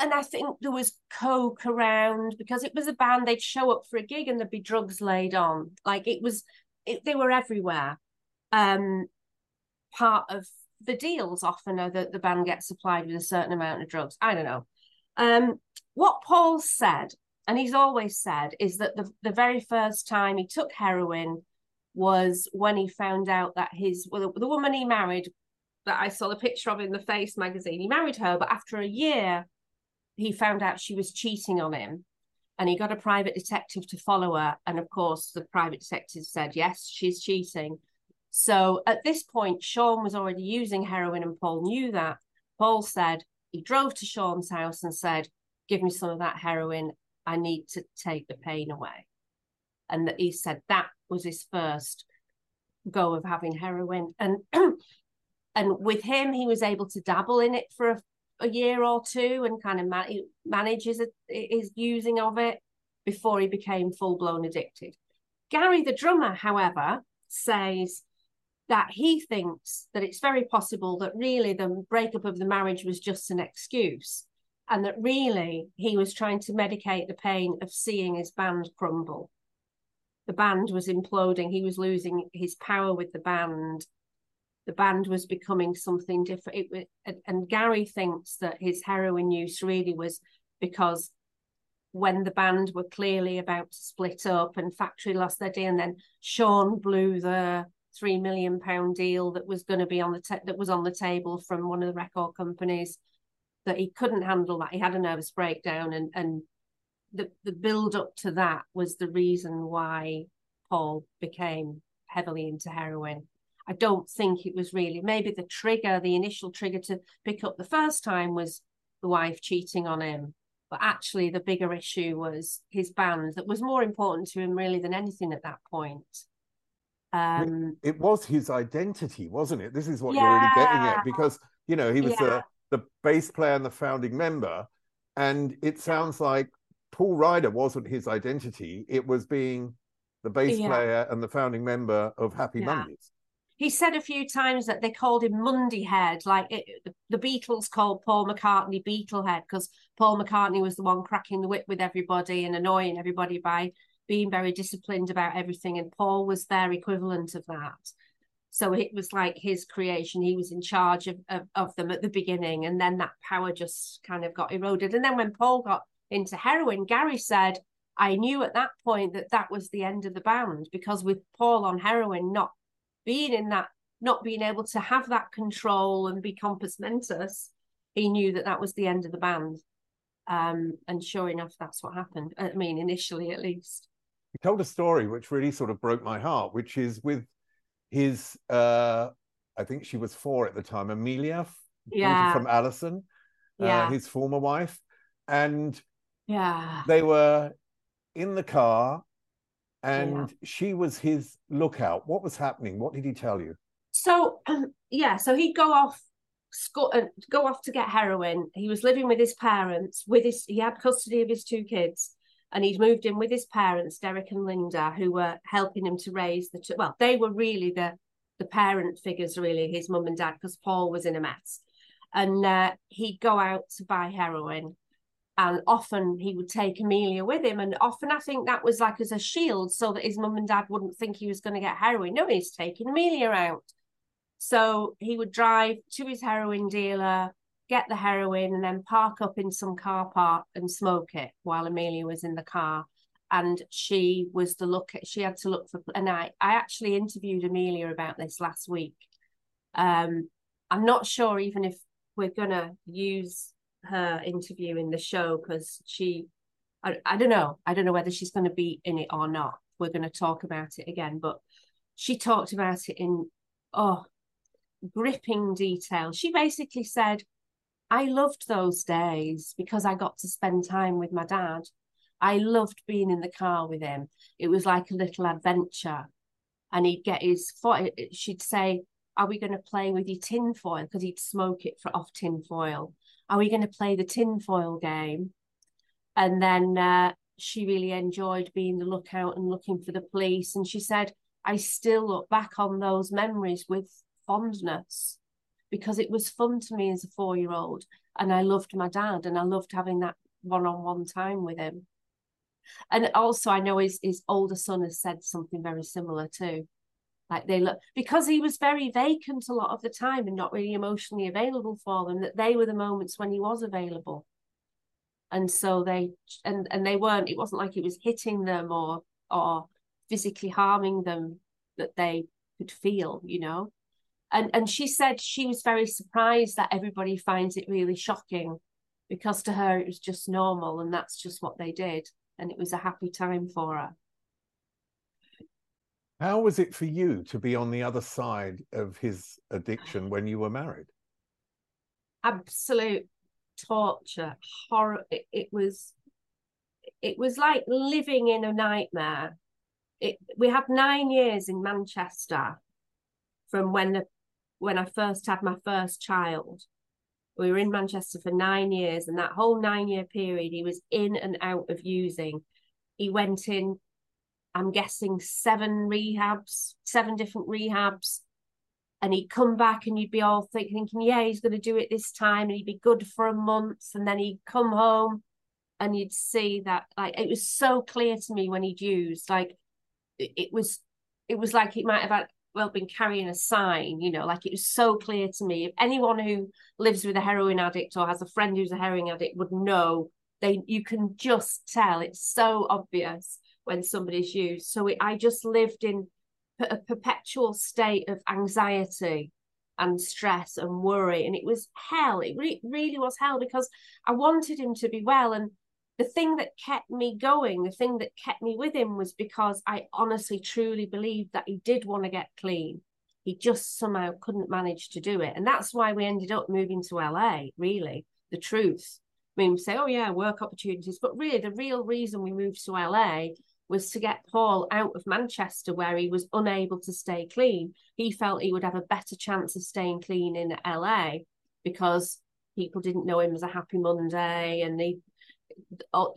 and I think there was coke around because it was a band. They'd show up for a gig and there'd be drugs laid on. Like it was, it, they were everywhere. Um, part of the deals often are that the band gets supplied with a certain amount of drugs. I don't know. Um, what Paul said, and he's always said, is that the, the very first time he took heroin was when he found out that his well, the woman he married that I saw the picture of in the Face magazine, he married her, but after a year, he found out she was cheating on him. And he got a private detective to follow her. And of course, the private detective said, yes, she's cheating. So at this point, Sean was already using heroin, and Paul knew that. Paul said he drove to Sean's house and said, Give me some of that heroin. I need to take the pain away. And that he said that was his first go of having heroin. And and with him, he was able to dabble in it for a, a year or two and kind of man- manages his using of it before he became full blown addicted. Gary, the drummer, however, says that he thinks that it's very possible that really the breakup of the marriage was just an excuse and that really he was trying to medicate the pain of seeing his band crumble. The band was imploding, he was losing his power with the band. The band was becoming something different. It, and, and Gary thinks that his heroin use really was because when the band were clearly about to split up and Factory lost their deal, and then Sean blew the three million pound deal that was going to be on the te- that was on the table from one of the record companies that he couldn't handle that he had a nervous breakdown and and the the build up to that was the reason why Paul became heavily into heroin I don't think it was really maybe the trigger the initial trigger to pick up the first time was the wife cheating on him but actually the bigger issue was his band that was more important to him really than anything at that point um, it, was his identity, wasn't it? This is what yeah. you're really getting at because you know he was yeah. the the bass player and the founding member, and it sounds like Paul Ryder wasn't his identity; it was being the bass yeah. player and the founding member of Happy Mondays. He said a few times that they called him Monday Head, like it, the Beatles called Paul McCartney Beetlehead because Paul McCartney was the one cracking the whip with everybody and annoying everybody by being very disciplined about everything. And Paul was their equivalent of that. So it was like his creation. He was in charge of, of, of them at the beginning. And then that power just kind of got eroded. And then when Paul got into heroin, Gary said, I knew at that point that that was the end of the band because with Paul on heroin, not being in that, not being able to have that control and be compos mentis, he knew that that was the end of the band. Um, and sure enough, that's what happened. I mean, initially at least he told a story which really sort of broke my heart, which is with his, uh, I think she was four at the time, Amelia, yeah. from Alison, uh, yeah. Uh, his former wife, and yeah, they were in the car, and yeah. she was his lookout. What was happening? What did he tell you? So um, yeah, so he'd go off sco- uh, go off to get heroin. He was living with his parents. With his, he had custody of his two kids, and he'd moved in with his parents, Derek and Linda, who were helping him to raise the. T- well, they were really the the parent figures, really his mum and dad, because Paul was in a mess, and uh, he'd go out to buy heroin, and often he would take Amelia with him, and often I think that was like as a shield, so that his mum and dad wouldn't think he was going to get heroin. No, he's taking Amelia out. So he would drive to his heroin dealer, get the heroin and then park up in some car park and smoke it while Amelia was in the car. And she was the look she had to look for and I, I actually interviewed Amelia about this last week. Um, I'm not sure even if we're gonna use her interview in the show because she I, I don't know. I don't know whether she's gonna be in it or not. We're gonna talk about it again, but she talked about it in oh gripping detail. She basically said I loved those days because I got to spend time with my dad. I loved being in the car with him. It was like a little adventure. And he'd get his foot, she'd say, Are we going to play with your tin foil? Because he'd smoke it for off tin foil. Are we going to play the tin foil game? And then uh, she really enjoyed being the lookout and looking for the police. And she said, I still look back on those memories with fondness because it was fun to me as a four year old. And I loved my dad and I loved having that one on one time with him. And also, I know his, his older son has said something very similar too. Like they look because he was very vacant a lot of the time and not really emotionally available for them, that they were the moments when he was available. And so they and and they weren't, it wasn't like it was hitting them or or physically harming them that they could feel, you know and and she said she was very surprised that everybody finds it really shocking because to her it was just normal and that's just what they did and it was a happy time for her how was it for you to be on the other side of his addiction when you were married? Absolute torture horror it, it was it was like living in a nightmare. It we had nine years in manchester from when the when I first had my first child. We were in Manchester for nine years, and that whole nine year period, he was in and out of using. He went in, I'm guessing, seven rehabs, seven different rehabs. And he'd come back and you'd be all thinking, yeah, he's going to do it this time. And he'd be good for a month. And then he'd come home and you'd see that, like, it was so clear to me when he'd used, like, it, it was, it was like he might have had well been carrying a sign you know like it was so clear to me if anyone who lives with a heroin addict or has a friend who's a heroin addict would know they you can just tell it's so obvious when somebody's used so it, i just lived in a perpetual state of anxiety and stress and worry and it was hell it re- really was hell because i wanted him to be well and the thing that kept me going, the thing that kept me with him was because I honestly, truly believed that he did want to get clean. He just somehow couldn't manage to do it. And that's why we ended up moving to LA, really, the truth. I mean, we say, oh, yeah, work opportunities. But really, the real reason we moved to LA was to get Paul out of Manchester, where he was unable to stay clean. He felt he would have a better chance of staying clean in LA because people didn't know him as a happy Monday and they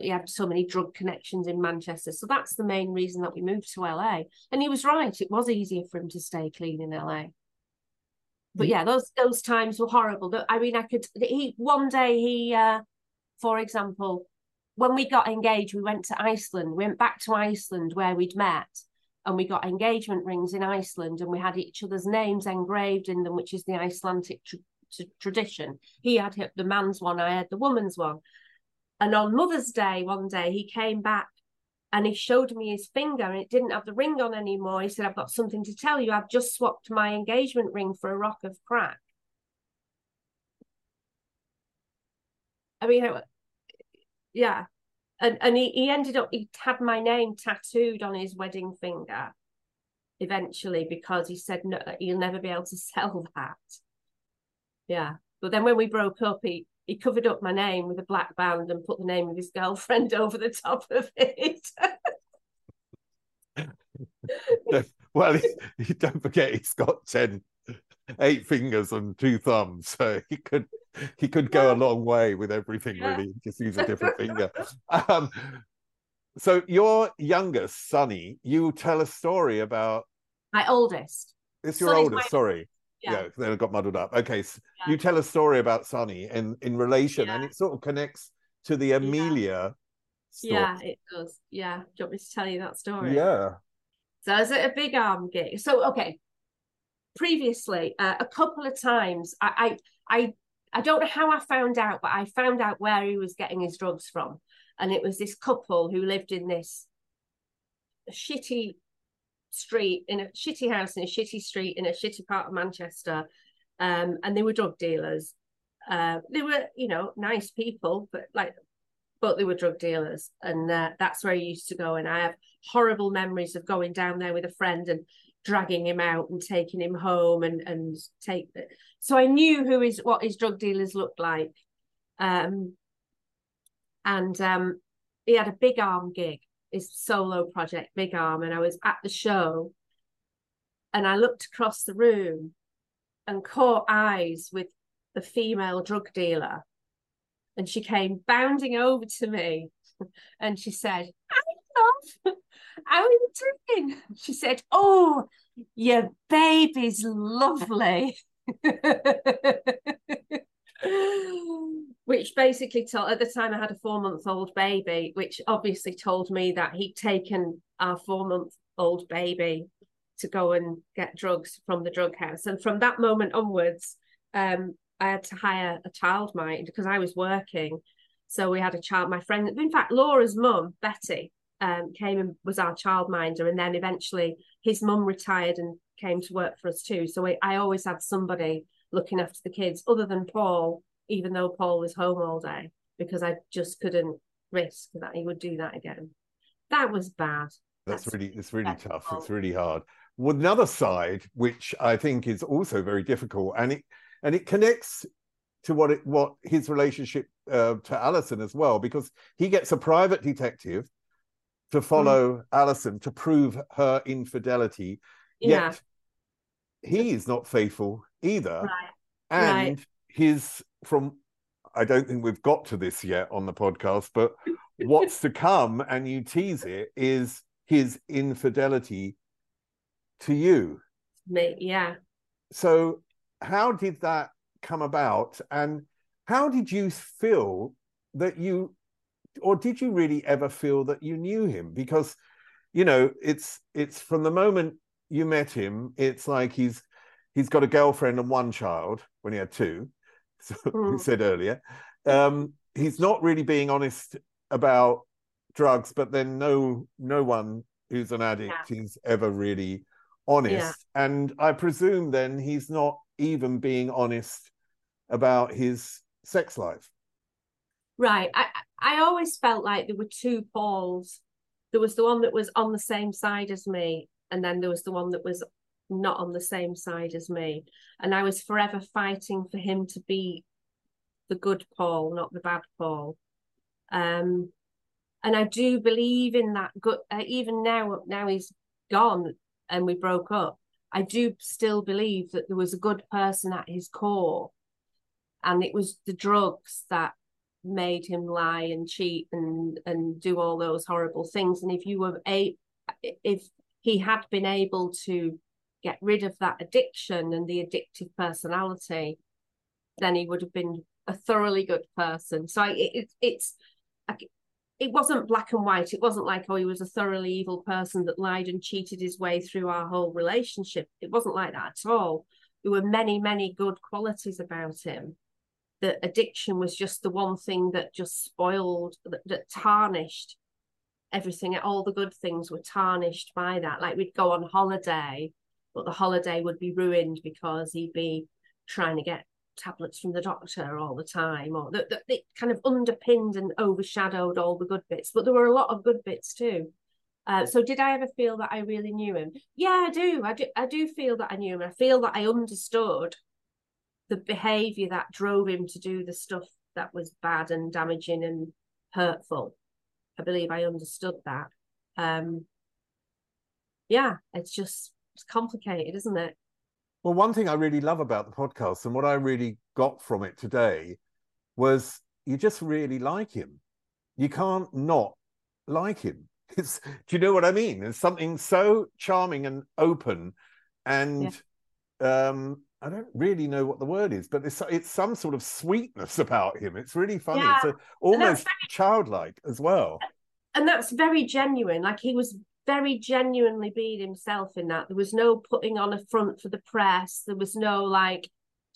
he had so many drug connections in Manchester. So that's the main reason that we moved to LA. And he was right; it was easier for him to stay clean in LA. But yeah, those those times were horrible. I mean, I could. He one day he, uh, for example, when we got engaged, we went to Iceland. We went back to Iceland where we'd met, and we got engagement rings in Iceland, and we had each other's names engraved in them, which is the Icelandic tr- tradition. He had the man's one, I had the woman's one. And on Mother's Day, one day, he came back and he showed me his finger and it didn't have the ring on anymore. He said, I've got something to tell you. I've just swapped my engagement ring for a rock of crack. I mean, yeah. And, and he, he ended up, he had my name tattooed on his wedding finger eventually because he said, no, he'll never be able to sell that. Yeah. But then when we broke up, he, he covered up my name with a black band and put the name of his girlfriend over the top of it. well, he, don't forget he's got ten, eight fingers and two thumbs, so he could he could go a long way with everything. Yeah. Really, just use a different finger. Um, so your youngest, Sonny, you tell a story about my oldest. It's your Sonny's oldest. My... Sorry yeah, yeah then it got muddled up. Okay, so yeah. you tell a story about Sonny in in relation, and it sort of connects to the Amelia. Yeah, it does. Yeah, do you want me to tell you that story? Yeah. So I was at a big arm gig. So okay, previously uh, a couple of times I, I I I don't know how I found out, but I found out where he was getting his drugs from, and it was this couple who lived in this shitty street in a shitty house in a shitty street in a shitty part of Manchester. Um, and they were drug dealers. Uh, they were, you know, nice people, but like, but they were drug dealers, and uh, that's where I used to go. And I have horrible memories of going down there with a friend and dragging him out and taking him home and and take. So I knew who is what his drug dealers looked like, um, and um, he had a big arm gig his solo project, Big Arm, and I was at the show and I looked across the room and caught eyes with the female drug dealer. And she came bounding over to me and she said, how are you doing? She said, Oh, your baby's lovely. which basically told at the time I had a four month old baby, which obviously told me that he'd taken our four month old baby to go and get drugs from the drug house. And from that moment onwards, um, I had to hire a childminder because I was working. So we had a child, my friend, in fact, Laura's mum, Betty, um, came and was our childminder. And then eventually his mum retired and came to work for us too. So I, I always had somebody looking after the kids other than Paul, even though Paul was home all day, because I just couldn't risk that he would do that again. That was bad. That's, That's really it's really tough. It's really hard. Well, another side, which I think is also very difficult, and it and it connects to what it what his relationship uh, to Alison as well, because he gets a private detective to follow mm. Alison to prove her infidelity. Yeah. Yet he is not faithful either. Right. And right. his from I don't think we've got to this yet on the podcast, but what's to come, and you tease it, is his infidelity to you. Me, yeah. So, how did that come about? And how did you feel that you, or did you really ever feel that you knew him? Because, you know, it's it's from the moment you met him, it's like he's he's got a girlfriend and one child when he had two. So mm. we said earlier, um, he's not really being honest about drugs, but then no no one who's an addict yeah. is ever really honest. Yeah. And I presume then he's not even being honest about his sex life. Right. I I always felt like there were two Pauls. There was the one that was on the same side as me, and then there was the one that was not on the same side as me. And I was forever fighting for him to be the good Paul, not the bad Paul. Um, and I do believe in that good. Uh, even now, now he's gone and we broke up. I do still believe that there was a good person at his core, and it was the drugs that made him lie and cheat and and do all those horrible things. And if you were a, if he had been able to get rid of that addiction and the addictive personality, then he would have been a thoroughly good person. So it, it's it wasn't black and white. It wasn't like oh he was a thoroughly evil person that lied and cheated his way through our whole relationship. It wasn't like that at all. There were many many good qualities about him. The addiction was just the one thing that just spoiled that, that tarnished everything. All the good things were tarnished by that. Like we'd go on holiday, but the holiday would be ruined because he'd be trying to get tablets from the doctor all the time, or that, that it kind of underpinned and overshadowed all the good bits. But there were a lot of good bits too. Uh, so did I ever feel that I really knew him? Yeah, I do. I do. I do feel that I knew him. I feel that I understood the behaviour that drove him to do the stuff that was bad and damaging and hurtful. I believe I understood that. Um, yeah, it's just it's complicated, isn't it? Well, one thing I really love about the podcast and what I really got from it today was you just really like him. You can't not like him. It's, do you know what I mean? It's something so charming and open, and yeah. um, I don't really know what the word is, but it's it's some sort of sweetness about him. It's really funny. Yeah. It's a, almost very, childlike as well. And that's very genuine. Like he was very genuinely being himself in that. There was no putting on a front for the press. There was no like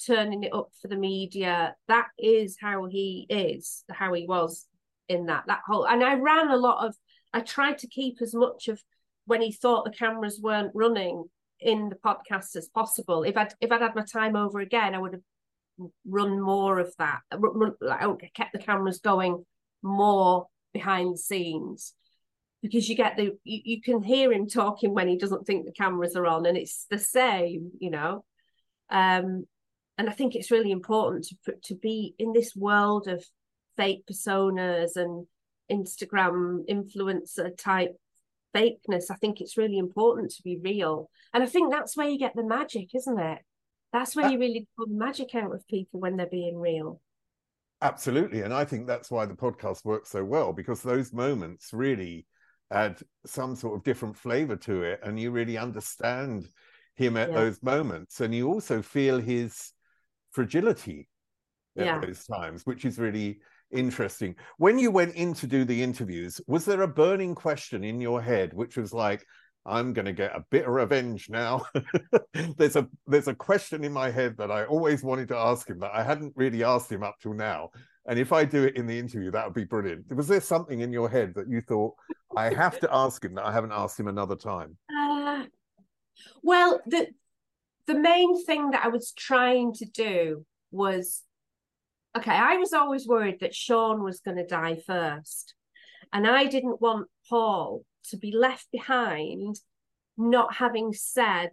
turning it up for the media. That is how he is, how he was in that that whole. And I ran a lot of. I tried to keep as much of when he thought the cameras weren't running in the podcast as possible. If I'd if I'd had my time over again, I would have run more of that. Run, like, kept the cameras going more behind the scenes because you get the you, you can hear him talking when he doesn't think the cameras are on and it's the same you know um and i think it's really important to to be in this world of fake personas and instagram influencer type fakeness i think it's really important to be real and i think that's where you get the magic isn't it that's where you really pull the magic out of people when they're being real absolutely and i think that's why the podcast works so well because those moments really add some sort of different flavor to it and you really understand him at yeah. those moments and you also feel his fragility at yeah. those times which is really interesting when you went in to do the interviews was there a burning question in your head which was like i'm going to get a bit of revenge now there's a there's a question in my head that i always wanted to ask him that i hadn't really asked him up till now and if I do it in the interview, that would be brilliant. Was there something in your head that you thought I have to ask him that I haven't asked him another time? Uh, well, the the main thing that I was trying to do was okay. I was always worried that Sean was going to die first, and I didn't want Paul to be left behind, not having said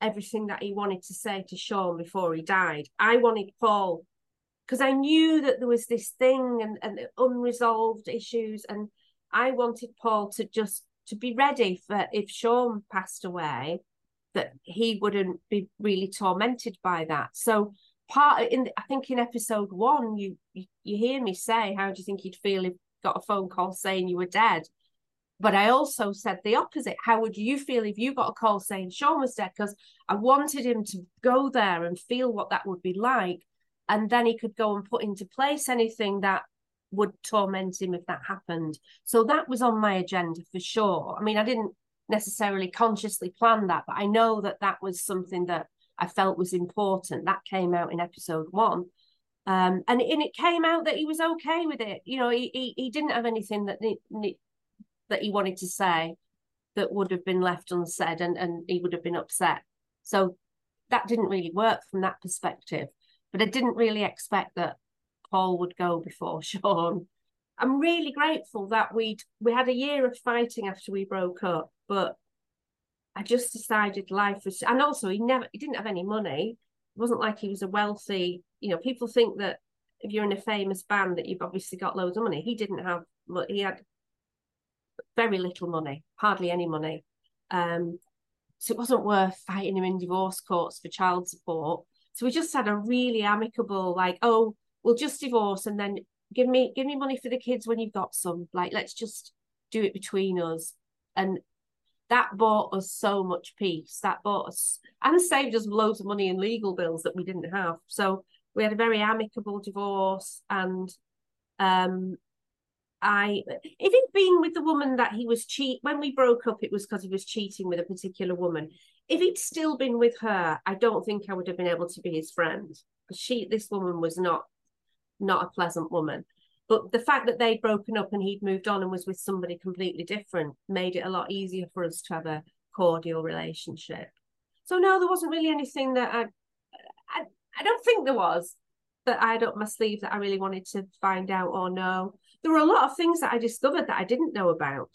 everything that he wanted to say to Sean before he died. I wanted Paul because I knew that there was this thing and, and unresolved issues, and I wanted Paul to just to be ready for if Sean passed away, that he wouldn't be really tormented by that. So part in I think in episode one, you, you you hear me say, "How do you think you'd feel if got a phone call saying you were dead?" But I also said the opposite. How would you feel if you got a call saying Sean was dead? Because I wanted him to go there and feel what that would be like, and then he could go and put into place anything that would torment him if that happened. So that was on my agenda for sure. I mean, I didn't necessarily consciously plan that, but I know that that was something that I felt was important. That came out in episode one. Um, and, and it came out that he was okay with it. You know, he, he, he didn't have anything that that he wanted to say that would have been left unsaid and, and he would have been upset. So that didn't really work from that perspective. But I didn't really expect that Paul would go before Sean. I'm really grateful that we'd we had a year of fighting after we broke up, but I just decided life was and also he never he didn't have any money. It wasn't like he was a wealthy, you know, people think that if you're in a famous band that you've obviously got loads of money. He didn't have he had very little money, hardly any money. Um, so it wasn't worth fighting him in divorce courts for child support. So we just had a really amicable, like, oh, we'll just divorce and then give me give me money for the kids when you've got some. Like, let's just do it between us. And that bought us so much peace. That bought us and saved us loads of money in legal bills that we didn't have. So we had a very amicable divorce and um I if he'd been with the woman that he was cheat when we broke up, it was because he was cheating with a particular woman. If he'd still been with her, I don't think I would have been able to be his friend. She this woman was not not a pleasant woman. But the fact that they'd broken up and he'd moved on and was with somebody completely different made it a lot easier for us to have a cordial relationship. So no, there wasn't really anything that I I, I don't think there was that I had up my sleeve that I really wanted to find out or know. There were a lot of things that I discovered that I didn't know about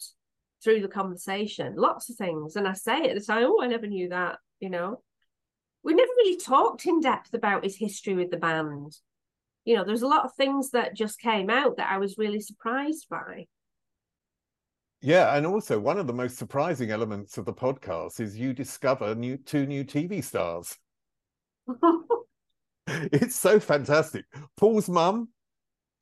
through the conversation, lots of things. And I say at the time, oh, I never knew that, you know. We never really talked in depth about his history with the band you know, there's a lot of things that just came out that I was really surprised by. Yeah, and also one of the most surprising elements of the podcast is you discover new two new TV stars. it's so fantastic. Paul's mum,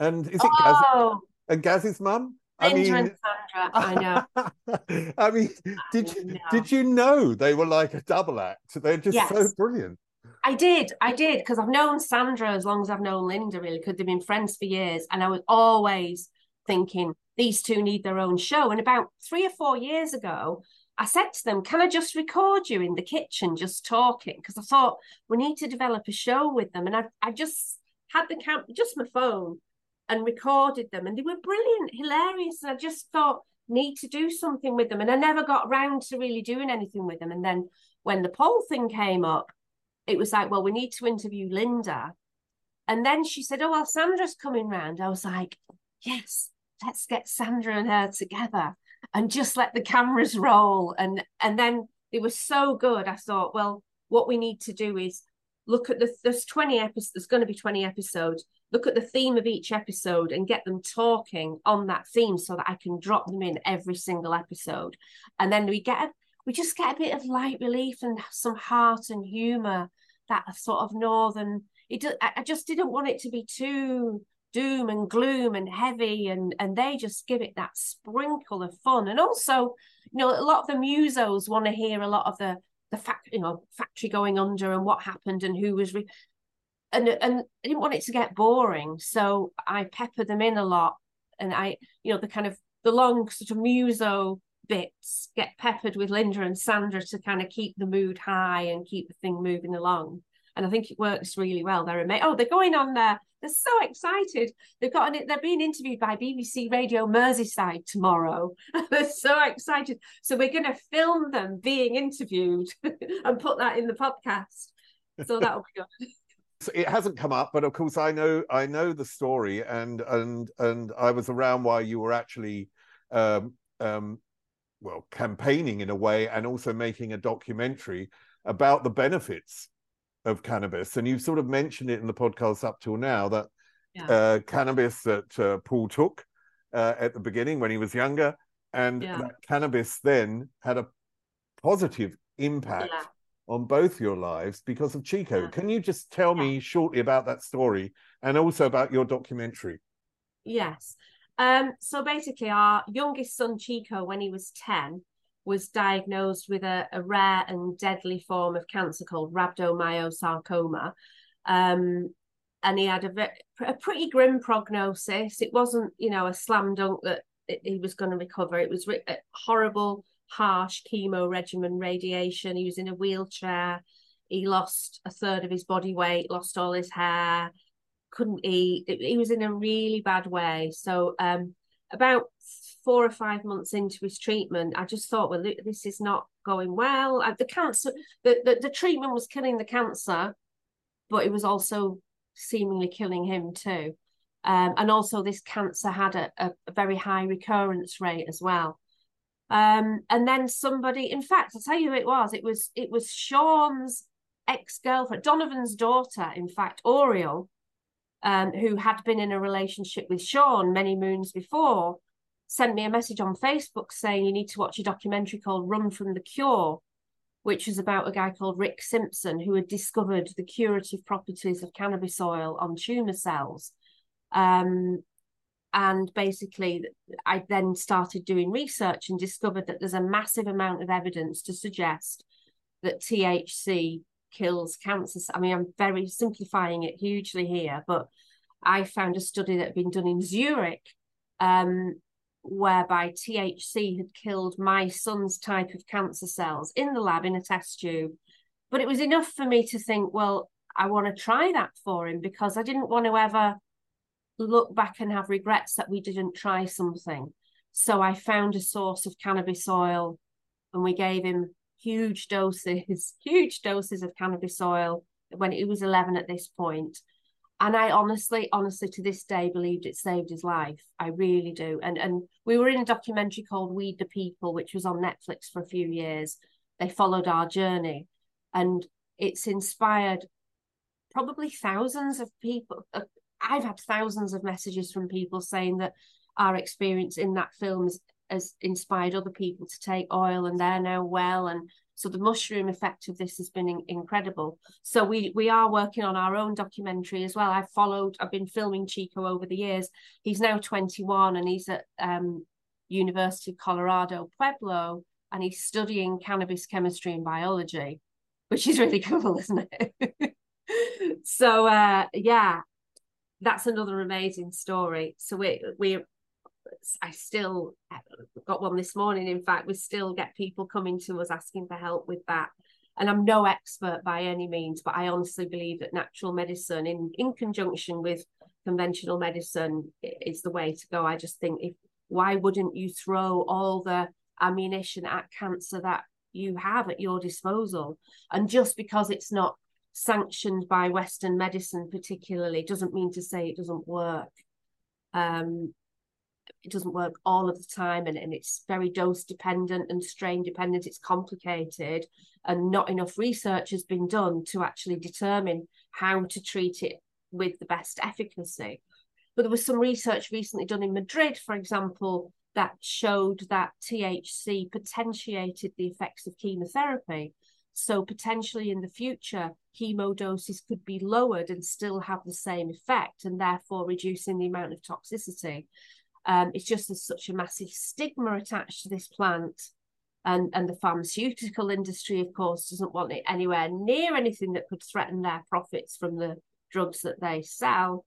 and is it oh, Gaz and Gaz's mum? I mean, and Sandra, I know. I mean, did you did you know they were like a double act? They're just yes. so brilliant. I did, I did, because I've known Sandra as long as I've known Linda, really, because they've been friends for years. And I was always thinking these two need their own show. And about three or four years ago, I said to them, Can I just record you in the kitchen just talking? Because I thought we need to develop a show with them. And I, I just had the camp, just my phone, and recorded them. And they were brilliant, hilarious. And I just thought, need to do something with them. And I never got around to really doing anything with them. And then when the Paul thing came up, it was like, well, we need to interview Linda. And then she said, oh, well, Sandra's coming round. I was like, yes, let's get Sandra and her together and just let the cameras roll. And, and then it was so good. I thought, well, what we need to do is look at the, there's 20 episodes, there's going to be 20 episodes. Look at the theme of each episode and get them talking on that theme so that I can drop them in every single episode. And then we get we just get a bit of light relief and some heart and humor that sort of northern. It i just didn't want it to be too doom and gloom and heavy and and they just give it that sprinkle of fun. And also you know a lot of the musos want to hear a lot of the the fact you know factory going under and what happened and who was re- and and I didn't want it to get boring so I peppered them in a lot. And I you know the kind of the long sort of muso bits get peppered with Linda and Sandra to kind of keep the mood high and keep the thing moving along. And I think it works really well. They're amazing. Oh, they're going on there. They're so excited. They've got an, they're being interviewed by BBC Radio Merseyside tomorrow. they're so excited. So we're going to film them being interviewed and put that in the podcast. So that'll be good. it hasn't come up but of course i know i know the story and and and i was around while you were actually um, um, well campaigning in a way and also making a documentary about the benefits of cannabis and you've sort of mentioned it in the podcast up till now that yeah. uh, cannabis that uh, paul took uh, at the beginning when he was younger and yeah. that cannabis then had a positive impact yeah. on both your lives because of Chico. Can you just tell me shortly about that story and also about your documentary? Yes. Um, so basically, our youngest son, Chico, when he was 10, was diagnosed with a, a rare and deadly form of cancer called rhabdomyosarcoma. Um, and he had a, a pretty grim prognosis. It wasn't, you know, a slam dunk that he was going to recover. It was a horrible, harsh chemo regimen, radiation. He was in a wheelchair. He lost a third of his body weight, lost all his hair, couldn't eat. He was in a really bad way. So, um, about four or five months into his treatment, I just thought, well, this is not going well. Uh, the cancer, the, the, the treatment was killing the cancer, but it was also seemingly killing him too. Um, and also, this cancer had a, a, a, very high recurrence rate as well. Um, and then somebody, in fact, I'll tell you who it was. It was it was Shaun's ex girlfriend, Donovan's daughter, in fact, Oriole, um, who had been in a relationship with Shaun many moons before, sent me a message on Facebook saying you need to watch a documentary called Run from the Cure, which was about a guy called Rick Simpson who had discovered the curative properties of cannabis oil on tumor cells. Um, and basically, I then started doing research and discovered that there's a massive amount of evidence to suggest that THC kills cancer. I mean, I'm very simplifying it hugely here, but I found a study that had been done in Zurich um, whereby THC had killed my son's type of cancer cells in the lab in a test tube. But it was enough for me to think, well, I want to try that for him because I didn't want to ever look back and have regrets that we didn't try something. So I found a source of cannabis oil and we gave him huge doses, huge doses of cannabis oil when he was 11 at this point and I honestly, honestly, to this day, believed it saved his life. I really do. And and we were in a documentary called "Weed the People," which was on Netflix for a few years. They followed our journey, and it's inspired probably thousands of people. Uh, I've had thousands of messages from people saying that our experience in that film has, has inspired other people to take oil, and they're now well and so the mushroom effect of this has been in- incredible. So we we are working on our own documentary as well. I've followed, I've been filming Chico over the years. He's now 21 and he's at um, University of Colorado Pueblo and he's studying cannabis chemistry and biology, which is really cool, isn't it? so uh, yeah, that's another amazing story. So we we I still got one this morning. In fact, we still get people coming to us asking for help with that. And I'm no expert by any means, but I honestly believe that natural medicine, in in conjunction with conventional medicine, is the way to go. I just think if why wouldn't you throw all the ammunition at cancer that you have at your disposal? And just because it's not sanctioned by Western medicine, particularly, doesn't mean to say it doesn't work. Um, it doesn't work all of the time and, and it's very dose dependent and strain dependent. It's complicated and not enough research has been done to actually determine how to treat it with the best efficacy. But there was some research recently done in madrid for example that showed that thc potentiated the effects of chemotherapy. So potentially in the future chemo doses could be lowered and still have the same effect and therefore reducing the amount of toxicity um, it's just there's such a massive stigma attached to this plant. And, and the pharmaceutical industry, of course, doesn't want it anywhere near anything that could threaten their profits from the drugs that they sell.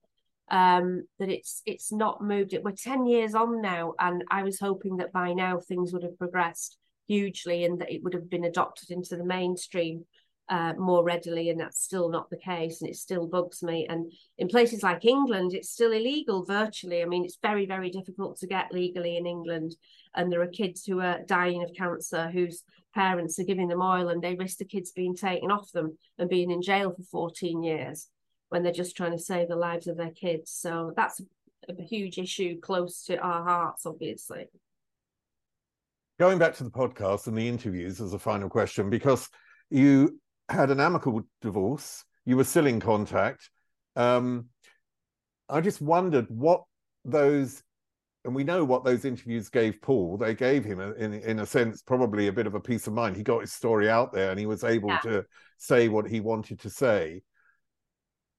Um, that it's it's not moved. It we're ten years on now, and I was hoping that by now things would have progressed hugely and that it would have been adopted into the mainstream uh, more readily, and that's still not the case, and it still bugs me. And in places like England, it's still illegal virtually. I mean, it's very, very difficult to get legally in England, and there are kids who are dying of cancer whose parents are giving them oil, and they risk the kids being taken off them and being in jail for 14 years when they're just trying to save the lives of their kids. So that's a, huge issue close to our hearts, obviously. Going back to the podcast and the interviews as a final question, because you had an amicable divorce. You were still in contact. Um, I just wondered what those and we know what those interviews gave Paul. They gave him, a, in in a sense, probably a bit of a peace of mind. He got his story out there, and he was able Yeah. to say what he wanted to say.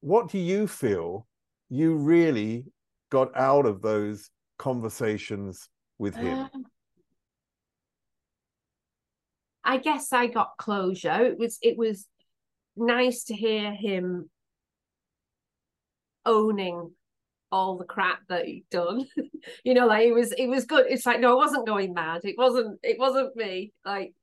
What do you feel you really got out of those conversations with him? Um, I guess I got closure. It was it was nice to hear him owning all the crap that he'd done. you know, like it was it was good. It's like no, I wasn't going mad. It wasn't it wasn't me. Like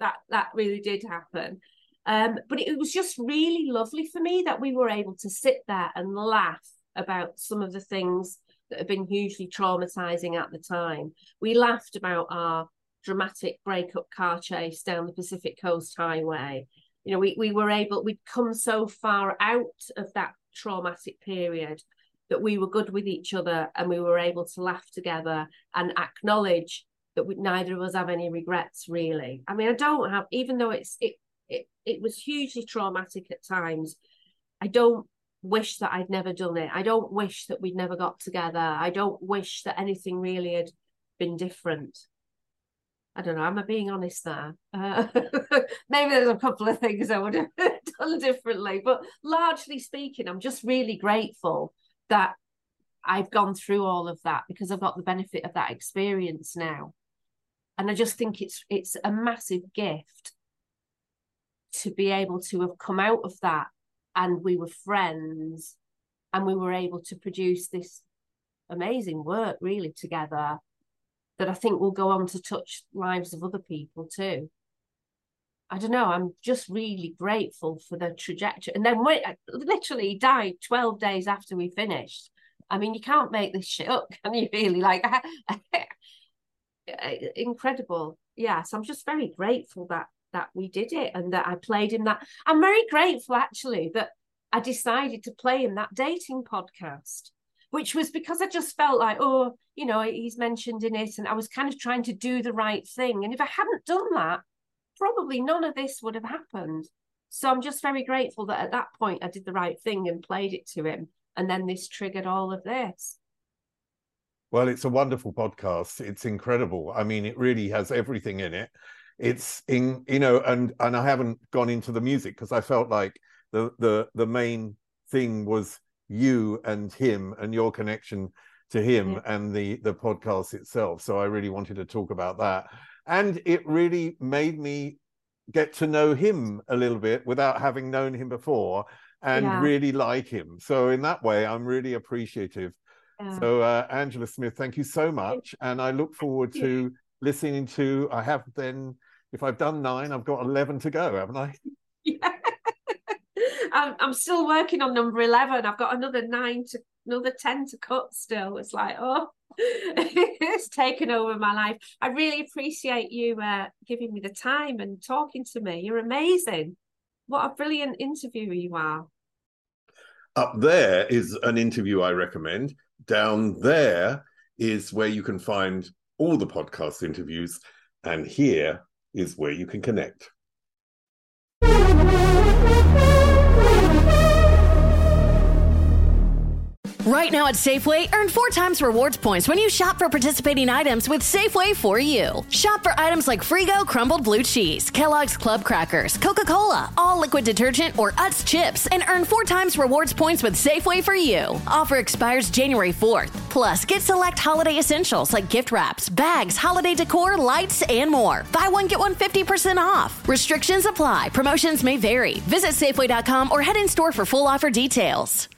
that that really did happen. Um, but it was just really lovely for me that we were able to sit there and laugh about some of the things that have been hugely traumatizing at the time. We laughed about our dramatic breakup car chase down the Pacific Coast Highway. You know, we, we were able, we'd come so far out of that traumatic period that we were good with each other and we were able to laugh together and acknowledge that we, neither of us have any regrets really. I mean, I don't have, even though it's it it it was hugely traumatic at times. I don't wish that I'd never done it. I don't wish that we'd never got together. I don't wish that anything really had been different. I don't know. Am I being honest there? Uh, maybe there's a couple of things I would have done differently, but largely speaking, I'm just really grateful that I've gone through all of that because I've got the benefit of that experience now. And I just think it's it's a massive gift to be able to have come out of that and we were friends and we were able to produce this amazing work really together that I think will go on to touch lives of other people too. I don't know. I'm just really grateful for the trajectory. And then when literally died 12 days after we finished. I mean, you can't make this shit up, can you? Really, like, incredible. Yeah, so I'm just very grateful that that we did it and that I played him that. I'm very grateful actually that I decided to play him that dating podcast, which was because I just felt like, oh, you know, he's mentioned in it, and I was kind of trying to do the right thing. And if I hadn't done that, probably none of this would have happened. So I'm just very grateful that at that point I did the right thing and played it to him. And then this triggered all of this. Well, it's a wonderful podcast. It's incredible. I mean, it really has everything in it. It's in, you know, and and I haven't gone into the music because I felt like the the the main thing was you and him and your connection to him Yeah. and the the podcast itself. So I really wanted to talk about that. And it really made me get to know him a little bit without having known him before and Yeah. really like him. So in that way, I'm really appreciative. Yeah. So uh, Angela Smith, thank you so much, and I look forward to listening to. I have then, if I've done nine, I've got eleven to go, haven't I? Yeah. I'm, I'm still working on number 11. I've got another nine to another 10 to cut still. It's like, oh, it's taken over my life. I really appreciate you uh, giving me the time and talking to me. You're amazing. What a brilliant interviewer you are. Up there is an interview I recommend. Down there is where you can find all the podcast interviews, and here is where you can connect. Right now at Safeway, earn four times rewards points when you shop for participating items with Safeway for you. Shop for items like Frigo crumbled blue cheese, Kellogg's Club crackers, Coca Cola, all liquid detergent, or Utz chips, and earn four times rewards points with Safeway for you. Offer expires January 4th. Plus, get select holiday essentials like gift wraps, bags, holiday decor, lights, and more. Buy one, get one 50% off. Restrictions apply. Promotions may vary. Visit Safeway.com or head in store for full offer details.